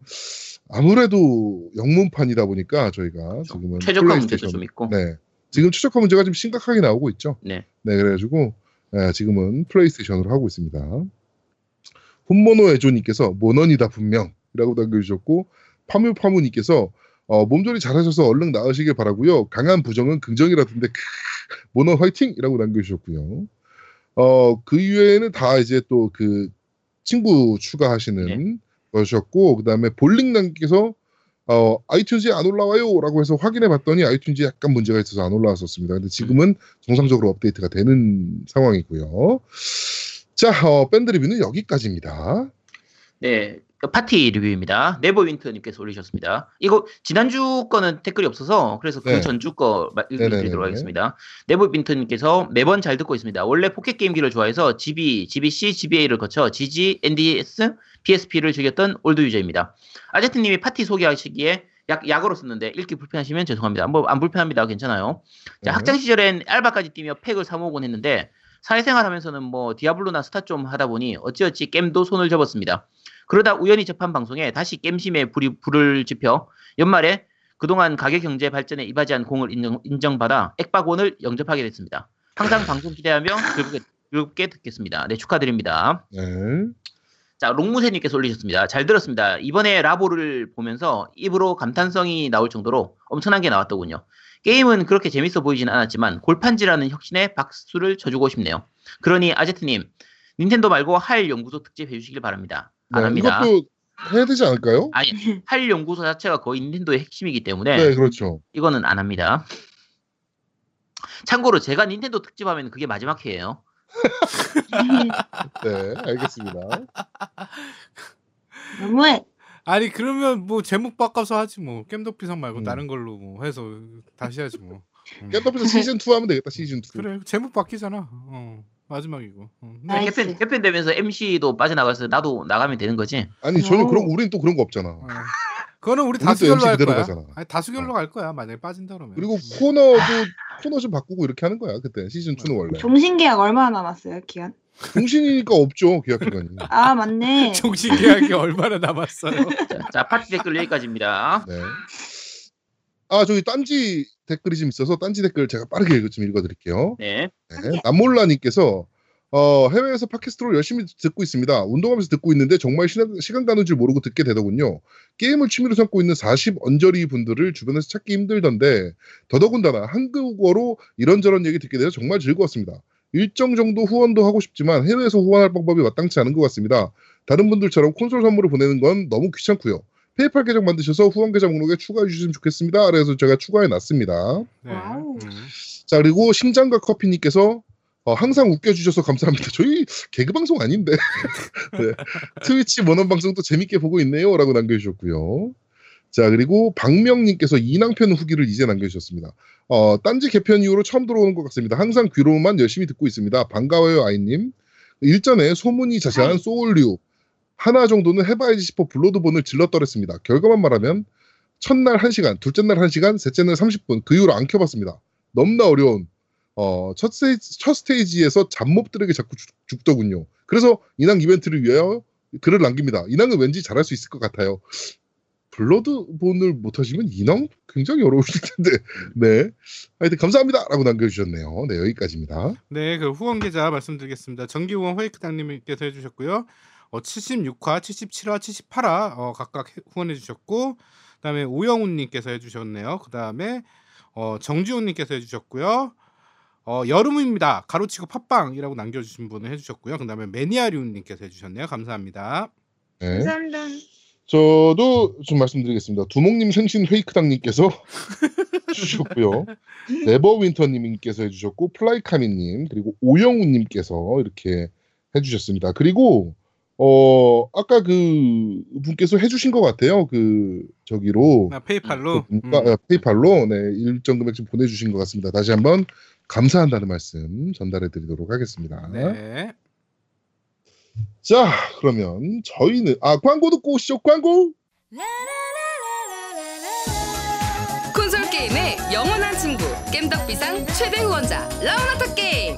아무래도 영문판이다 보니까 저희가 지금은 최적화 문제도 좀 있고. 네. 지금 최적화 문제가 좀 심각하게 나오고 있죠. 네. 네, 그래가지고 예, 지금은 플레이스테이션으로 하고 있습니다. 혼모노 애조님께서 모넌이다 분명이라고 남겨주셨고 파뮤파무님께서 어, 몸조리 잘하셔서 얼른 나으시길 바라고요. 강한 부정은 긍정이라던데 크, 모넌 화이팅이라고 남겨주셨고요. 어, 그 이외에는 다 이제 또 그 친구 추가하시는 네. 것이었고 그다음에 볼링남께서 어, iTunes에 안 올라와요 라고 해서 확인해 봤더니 iTunes에 약간 문제가 있어서 안 올라왔었습니다. 근데 지금은 정상적으로 업데이트가 되는 상황이고요. 자, 어, 밴드 리뷰는 여기까지입니다. 네, 파티 리뷰입니다. 네버 윈터님께서 올리셨습니다. 이거 지난주 거는 댓글이 없어서 그래서 그 네. 전주 거. 읽어드리도록 하겠습니다. 네버 윈터님께서 매번 잘 듣고 있습니다. 원래 포켓 게임기를 좋아해서 GB, GBC, GBA를 거쳐 GG, NDS, PSP를 즐겼던 old user입니다. 아제트님이 파티 소개하시기에 약, 약으로 썼는데 읽기 불편하시면 죄송합니다. 뭐 안 불편합니다. 괜찮아요. 자, 네. 학창 시절엔 알바까지 뛰며 팩을 사모으곤 했는데 사회생활 하면서는 뭐 디아블로나 스타 좀 하다 보니 어찌어찌 게임도 손을 접었습니다. 그러다 우연히 접한 방송에 다시 게임심에 불이, 불을 지펴 연말에 그동안 가게 경제 발전에 이바지한 공을 인정, 받아 액박원을 영접하게 됐습니다. 항상 방송 기대하며 즐겁게, 즐겁게 듣겠습니다. 네, 축하드립니다. 네. 자, 롱무새님께서 올리셨습니다. 잘 들었습니다. 이번에 라보를 보면서 입으로 감탄성이 나올 정도로 엄청난 게 나왔더군요. 게임은 그렇게 재밌어 보이진 않았지만 골판지라는 혁신에 박수를 쳐주고 싶네요. 그러니 아제트님, 닌텐도 말고 할 연구소 특집 해주시길 바랍니다. 안 네, 합니다. 이것도 해야 되지 않을까요? 아니, 할 연구소 자체가 거의 닌텐도의 핵심이기 때문에 네, 그렇죠. 이거는 안 합니다. 참고로 제가 닌텐도 특집하면 그게 마지막 회예요. 네, 알겠습니다. 너무해. 아니 그러면 뭐 제목 바꿔서 하지 뭐 겜덕비상 말고 음. 다른 걸로 뭐 해서 다시 하지 뭐. 음. 깻더피서 시즌 2 하면 되겠다. 시즌 2. 그래 제목 바뀌잖아. 어 마지막이고. 어. 네. 개편, 개편 되면서 MC도 빠져나가서 나도 나가면 되는 거지. 아니 전혀 오. 그런 우리는 또 그런 거 없잖아. 어. 그거는 우리 다수결로 할 거야. 가잖아. 아니 다수결로 갈 거야. 만약에 빠진다 그러면. 그리고 음. 코너도 코너 좀 바꾸고 이렇게 하는 거야. 그때 시즌 2는 원래. 종신 계약 얼마나 남았어요, 기한? 중신이니까 없죠 계약 기간이. 아, 맞네. 정신 계약이 얼마나 남았어요? 자, 자, 파티 댓글 여기까지입니다. 네. 아 저기 딴지 댓글이 좀 있어서 딴지 댓글 제가 빠르게 좀 읽어드릴게요. 네. 네. 남몰라님께서 어, 해외에서 팟캐스트로 열심히 듣고 있습니다. 운동하면서 듣고 있는데 정말 시간, 시간 가는 줄 모르고 듣게 되더군요. 게임을 취미로 삼고 있는 40 언저리 분들을 주변에서 찾기 힘들던데 더더군다나 한국어로 이런저런 얘기 듣게 돼서 정말 즐거웠습니다. 일정 정도 후원도 하고 싶지만 해외에서 후원할 방법이 마땅치 않은 것 같습니다. 다른 분들처럼 콘솔 선물을 보내는 건 너무 귀찮고요. 페이팔 계정 만드셔서 후원 계정 목록에 추가해 주시면 좋겠습니다. 그래서 제가 추가해 놨습니다. 네. 음. 자 그리고 심장과 커피님께서 어, 항상 웃겨주셔서 감사합니다. 저희 개그 방송 아닌데 네. 트위치 모넌 방송도 재밌게 보고 있네요라고 남겨주셨고요. 자 그리고 박명님께서 이낭편 후기를 이제 남겨주셨습니다. 어, 딴지 개편 이후로 처음 들어오는 것 같습니다. 항상 귀로만 열심히 듣고 있습니다. 반가워요 아이님. 일전에 소문이 아이. 소울류 하나 정도는 해봐야지 싶어 블러드본을 질렀더랬습니다. 결과만 말하면 첫날 1시간, 둘째 날 1시간, 셋째 날 30분 그 이후로 안 켜봤습니다. 너무나 어려운 어, 첫, 스테이지, 첫 스테이지에서 잡몹들에게 자꾸 죽, 더군요 그래서 인왕 이벤트를 위하여 글을 남깁니다. 인왕은 왠지 잘할 수 있을 것 같아요. 블러드본을 못하시면 인왕 굉장히 어려우실 텐데. 네. 하여튼 감사합니다. 라고 남겨주셨네요. 네, 여기까지입니다. 네, 그 후원 계좌 말씀드리겠습니다. 정기 후원 회이크당님께서 해주셨고요. 어, 76화, 77화, 78화 어, 각각 해- 후원해주셨고, 그 다음에 오영훈님께서 해주셨네요. 그 다음에 어, 정지훈님께서 해주셨고요. 어, 여름입니다. 가로치고 팟빵이라고 남겨주신 분을 해주셨고요. 그다음에 매니아리움님께서 해주셨네요. 감사합니다. 네. 감사합니다. 저도 좀 말씀드리겠습니다. 두목님 생신 페이크당님께서 해주셨고요. 네버윈터님께서 해주셨고 플라이카미님 그리고 오영우님께서 이렇게 해주셨습니다. 그리고 어 아까 그 분께서 해주신 것 같아요. 그 저기로 나 페이팔로. 그 문가- 음. 아, PayPal로 네, 일정 금액 좀 보내주신 것 같습니다. 다시 한번 감사한다는 말씀 전달해드리도록 하겠습니다. 네. 자 그러면 저희는 아 광고 듣고 오시죠. 광고. 콘솔 게임의 영원한 친구 겜덕비상 최대 후원자 라운하터 게임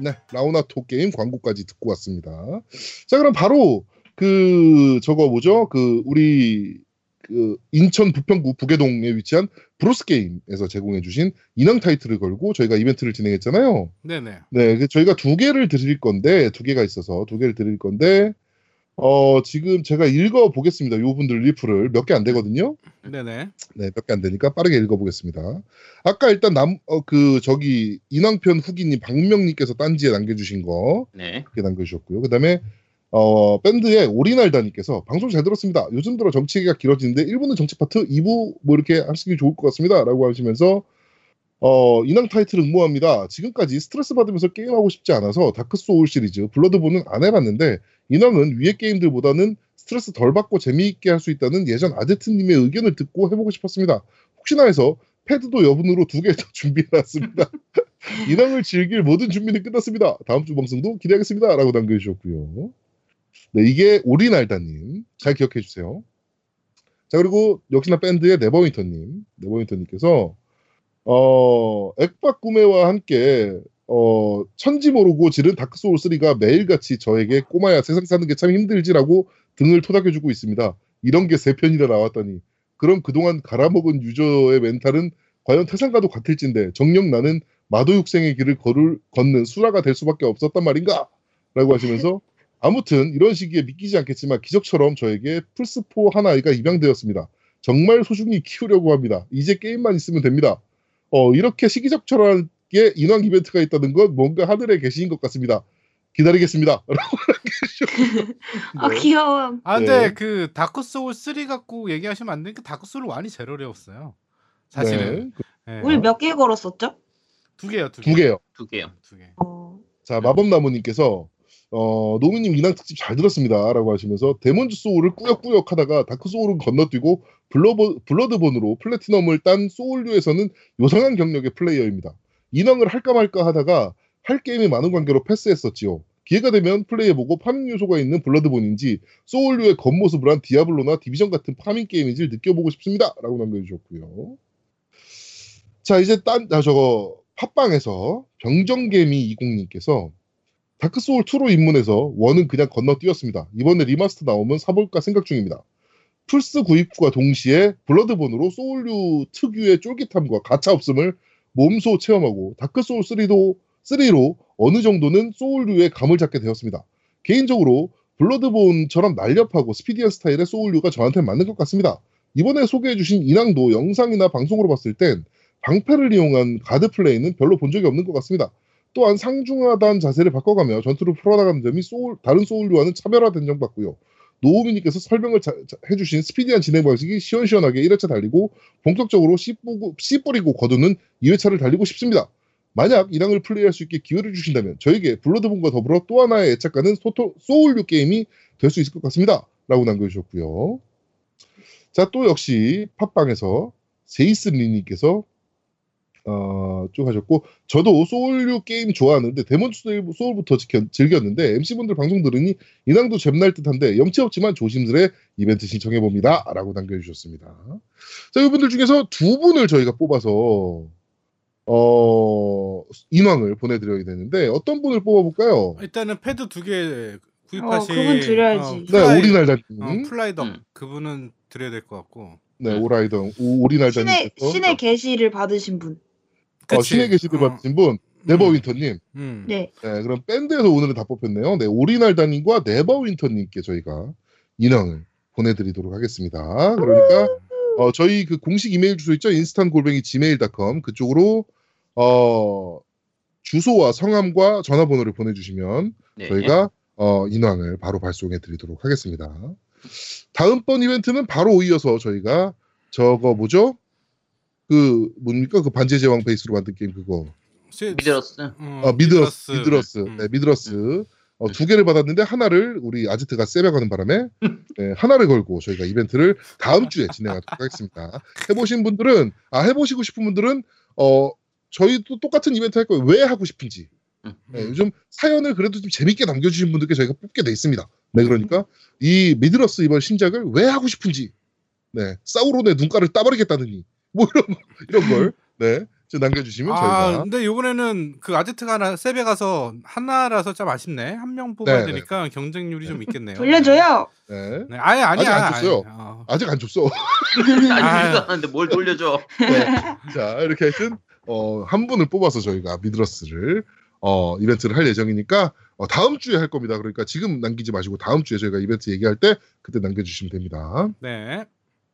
네, 라우나토 게임 광고까지 듣고 왔습니다. 자, 그럼 바로 그 저거 뭐죠? 그 우리 그 인천 부평구 부개동에 위치한 브로스 게임에서 제공해 주신 인왕 타이틀을 걸고 저희가 이벤트를 진행했잖아요. 네네. 네, 그 저희가 두 개를 드릴 건데 두 개가 있어서 두 개를 드릴 건데 어 지금 제가 읽어 보겠습니다. 요 분들 리플을 몇 개 안 되거든요. 네네. 네, 몇 개 안 되니까 빠르게 읽어보겠습니다. 아까 일단 남, 어, 그, 저기, 인왕편 후기님 박명님께서 딴지에 남겨주신 거, 네. 그렇게 남겨주셨고요. 그 다음에, 어, 밴드의 오리날다님께서 방송 잘 들었습니다. 요즘 들어 정치 얘기가 길어지는데 1부는 정치 파트, 2부 뭐 이렇게 하시기 좋을 것 같습니다. 라고 하시면서, 어, 인왕 타이틀 응모합니다. 지금까지 스트레스 받으면서 게임하고 싶지 않아서 다크소울 시리즈, 블러드본은 안 해봤는데, 인왕은 위의 게임들보다는 스트레스 덜 받고 재미있게 할 수 있다는 예전 아제트님의 의견을 듣고 해보고 싶었습니다. 혹시나 해서 패드도 여분으로 두 개 더 준비해놨습니다. 인왕을 즐길 모든 준비는 끝났습니다. 다음 주 방송도 기대하겠습니다. 라고 남겨주셨고요. 네, 이게 오리날다님. 잘 기억해주세요. 자, 그리고 역시나 밴드의 네버윈터님. 네버윈터님께서, 어, 액박 구매와 함께, 어, 천지 모르고 지른 다크 소울 3가 매일같이 저에게 꼬마야 세상 사는 게 참 힘들지라고 등을 토닥여 주고 있습니다. 이런 게 세 편이나 나왔다니. 그럼 그동안 갈아먹은 유저의 멘탈은 과연 태산과도 같을진데 정녕 나는 마도육생의 길을 걸을, 걷는 수라가 될 수밖에 없었단 말인가? 라고 하시면서 아무튼 이런 시기에 믿기지 않겠지만 기적처럼 저에게 플스4 한 아이가 입양되었습니다. 정말 소중히 키우려고 합니다. 이제 게임만 있으면 됩니다. 어, 이렇게 시기적절하게 인왕 이벤트가 있다는 건 뭔가 하늘에 계신 것 같습니다. 기다리겠습니다. 아 네. 귀여워. 아 근데 네. 그 다크 소울 3 갖고 얘기하시면 안 되니까 다크 소울 1이 제일 어려웠어요. 사실은. 네. 네. 우리 몇 개 걸었었죠? 두 개요, 두 개. 두 개요. 두 개요. 두 개. 어, 자, 마법나무님께서 어, 노미님 인왕 특집 잘 들었습니다. 라고 하시면서 데몬즈 소울을 꾸역꾸역 하다가 다크 소울은 건너뛰고 블러버, 블러드본으로 platinum을 딴 소울류에서는 요상한 경력의 플레이어입니다. 인왕을 할까 말까 하다가 할 게임이 많은 관계로 패스했었지요. 기회가 되면 플레이해보고 farming 요소가 있는 블러드본인지 소울류의 겉모습을 한 디아블로나 디비전 같은 farming 게임인지를 느껴보고 싶습니다. 라고 남겨주셨고요. 자, 이제 딴, 아, 저거, 팟빵에서 병정개미 20님께서 다크 소울 2로 입문해서 one은 그냥 건너뛰었습니다. 이번에 remaster 나오면 사볼까 생각 중입니다. 플스 구입과 동시에 블러드본으로 소울류 특유의 쫄깃함과 가차 없음을 몸소 체험하고 다크 소울 3도 3로 어느 정도는 소울류의 감을 잡게 되었습니다. 개인적으로 블러드본처럼 날렵하고 스피디한 스타일의 소울류가 저한테 맞는 것 같습니다. 이번에 소개해주신 인왕도 영상이나 방송으로 봤을 땐 방패를 이용한 가드 플레이는 별로 본 적이 없는 것 같습니다. 또한 상중하단의 자세를 바꿔가며 전투를 풀어나가는 점이 소울, 다른 소울류와는 차별화된 점 같고요. 노우미님께서 설명을 자- 자- 해주신 스피디한 진행 방식이 시원시원하게 1회차 달리고 본격적으로 씨, 뿌고, 씨 뿌리고 거두는 2회차를 달리고 싶습니다. 만약 인왕을 플레이할 수 있게 기회를 주신다면 저에게 블러드본과 더불어 또 하나의 애착가는 소토, 소울류 게임이 될 수 있을 것 같습니다. 라고 남겨주셨고요. 자, 또 역시 팟빵에서 제이슨 리님께서 어, 쭉 하셨고 저도 소울류 게임 좋아하는데 데몬 소울- 소울부터 즐겼는데 MC분들 방송 들으니 인왕도 잼날 듯한데 염치 없지만 조심스레 이벤트 신청해 봅니다. 라고 남겨주셨습니다. 자, 이분들 중에서 두 분을 저희가 뽑아서 어, 인왕을 보내드려야 되는데 어떤 분을 뽑아볼까요? 일단은 패드 두개 어, 구입하신 그분 드려야지. 어, 네, fly- 오리날다님. 어, fly duck 음. 그분은 드려야 될 것 같고. 네, 음. 오라이더, 신의 오리날다님께서 신의 계시를 받으신 분. 어? 신의 계시를 어. 받으신 분, 네버윈터님. 음. 네. 네, 그럼 밴드에서 오늘은 다 뽑혔네요. 네, 오리날다님과 네버윈터님께 저희가 인왕을 보내드리도록 하겠습니다. 그러니까 어, 저희 그 공식 이메일 주소 있죠? 인스탄 골뱅이 gmail.com 그쪽으로 어, 주소와 성함과 전화번호를 보내주시면 네. 저희가 어, 인왕을 바로 발송해 드리도록 하겠습니다. 다음번 이벤트는 바로 이어서 저희가 저거 뭐죠? 그 뭡니까 그 반지의 제왕 베이스로 만든 게임 그거 시- Middle Earth. 어, 아, Middle Earth, Middle Earth, 음. 네, 미드러스. 어, 두 개를 받았는데 하나를 우리 아지트가 세배가는 바람에 네, 하나를 걸고 저희가 이벤트를 다음 주에 진행하도록 하겠습니다. 해보신 분들은 아 해보시고 싶은 분들은 어 저희도 똑같은 이벤트 할 거예요. 왜 하고 싶은지. 음. 네, 요즘 사연을 그래도 좀 재밌게 남겨주신 분들께 저희가 뽑게 돼 있습니다. 네, 그러니까 이 미드러스 이번 신작을 왜 하고 싶은지, 네, 사우론의 눈가를 따버리겠다느니, 뭐 이런 이런 걸, 네, 좀 남겨주시면 아, 저희가 근데 요번에는 그 아제트가 하나 세배 가서 하나라서 좀 아쉽네. 한 명 뽑아야 네. 되니까 경쟁률이 좀 있겠네요. 돌려줘요. 네, 네, 아예 아니야. 아직 안 줬어요. 아니, 어. 아직 안 줬어. 아니 하는데 뭘 돌려줘. 네. 자, 이렇게 하여튼 어, 한 분을 뽑아서 저희가 미드러스를 어, 이벤트를 할 예정이니까 어, 다음 주에 할 겁니다. 그러니까 지금 남기지 마시고 다음 주에 저희가 이벤트 얘기할 때 그때 남겨주시면 됩니다. 네.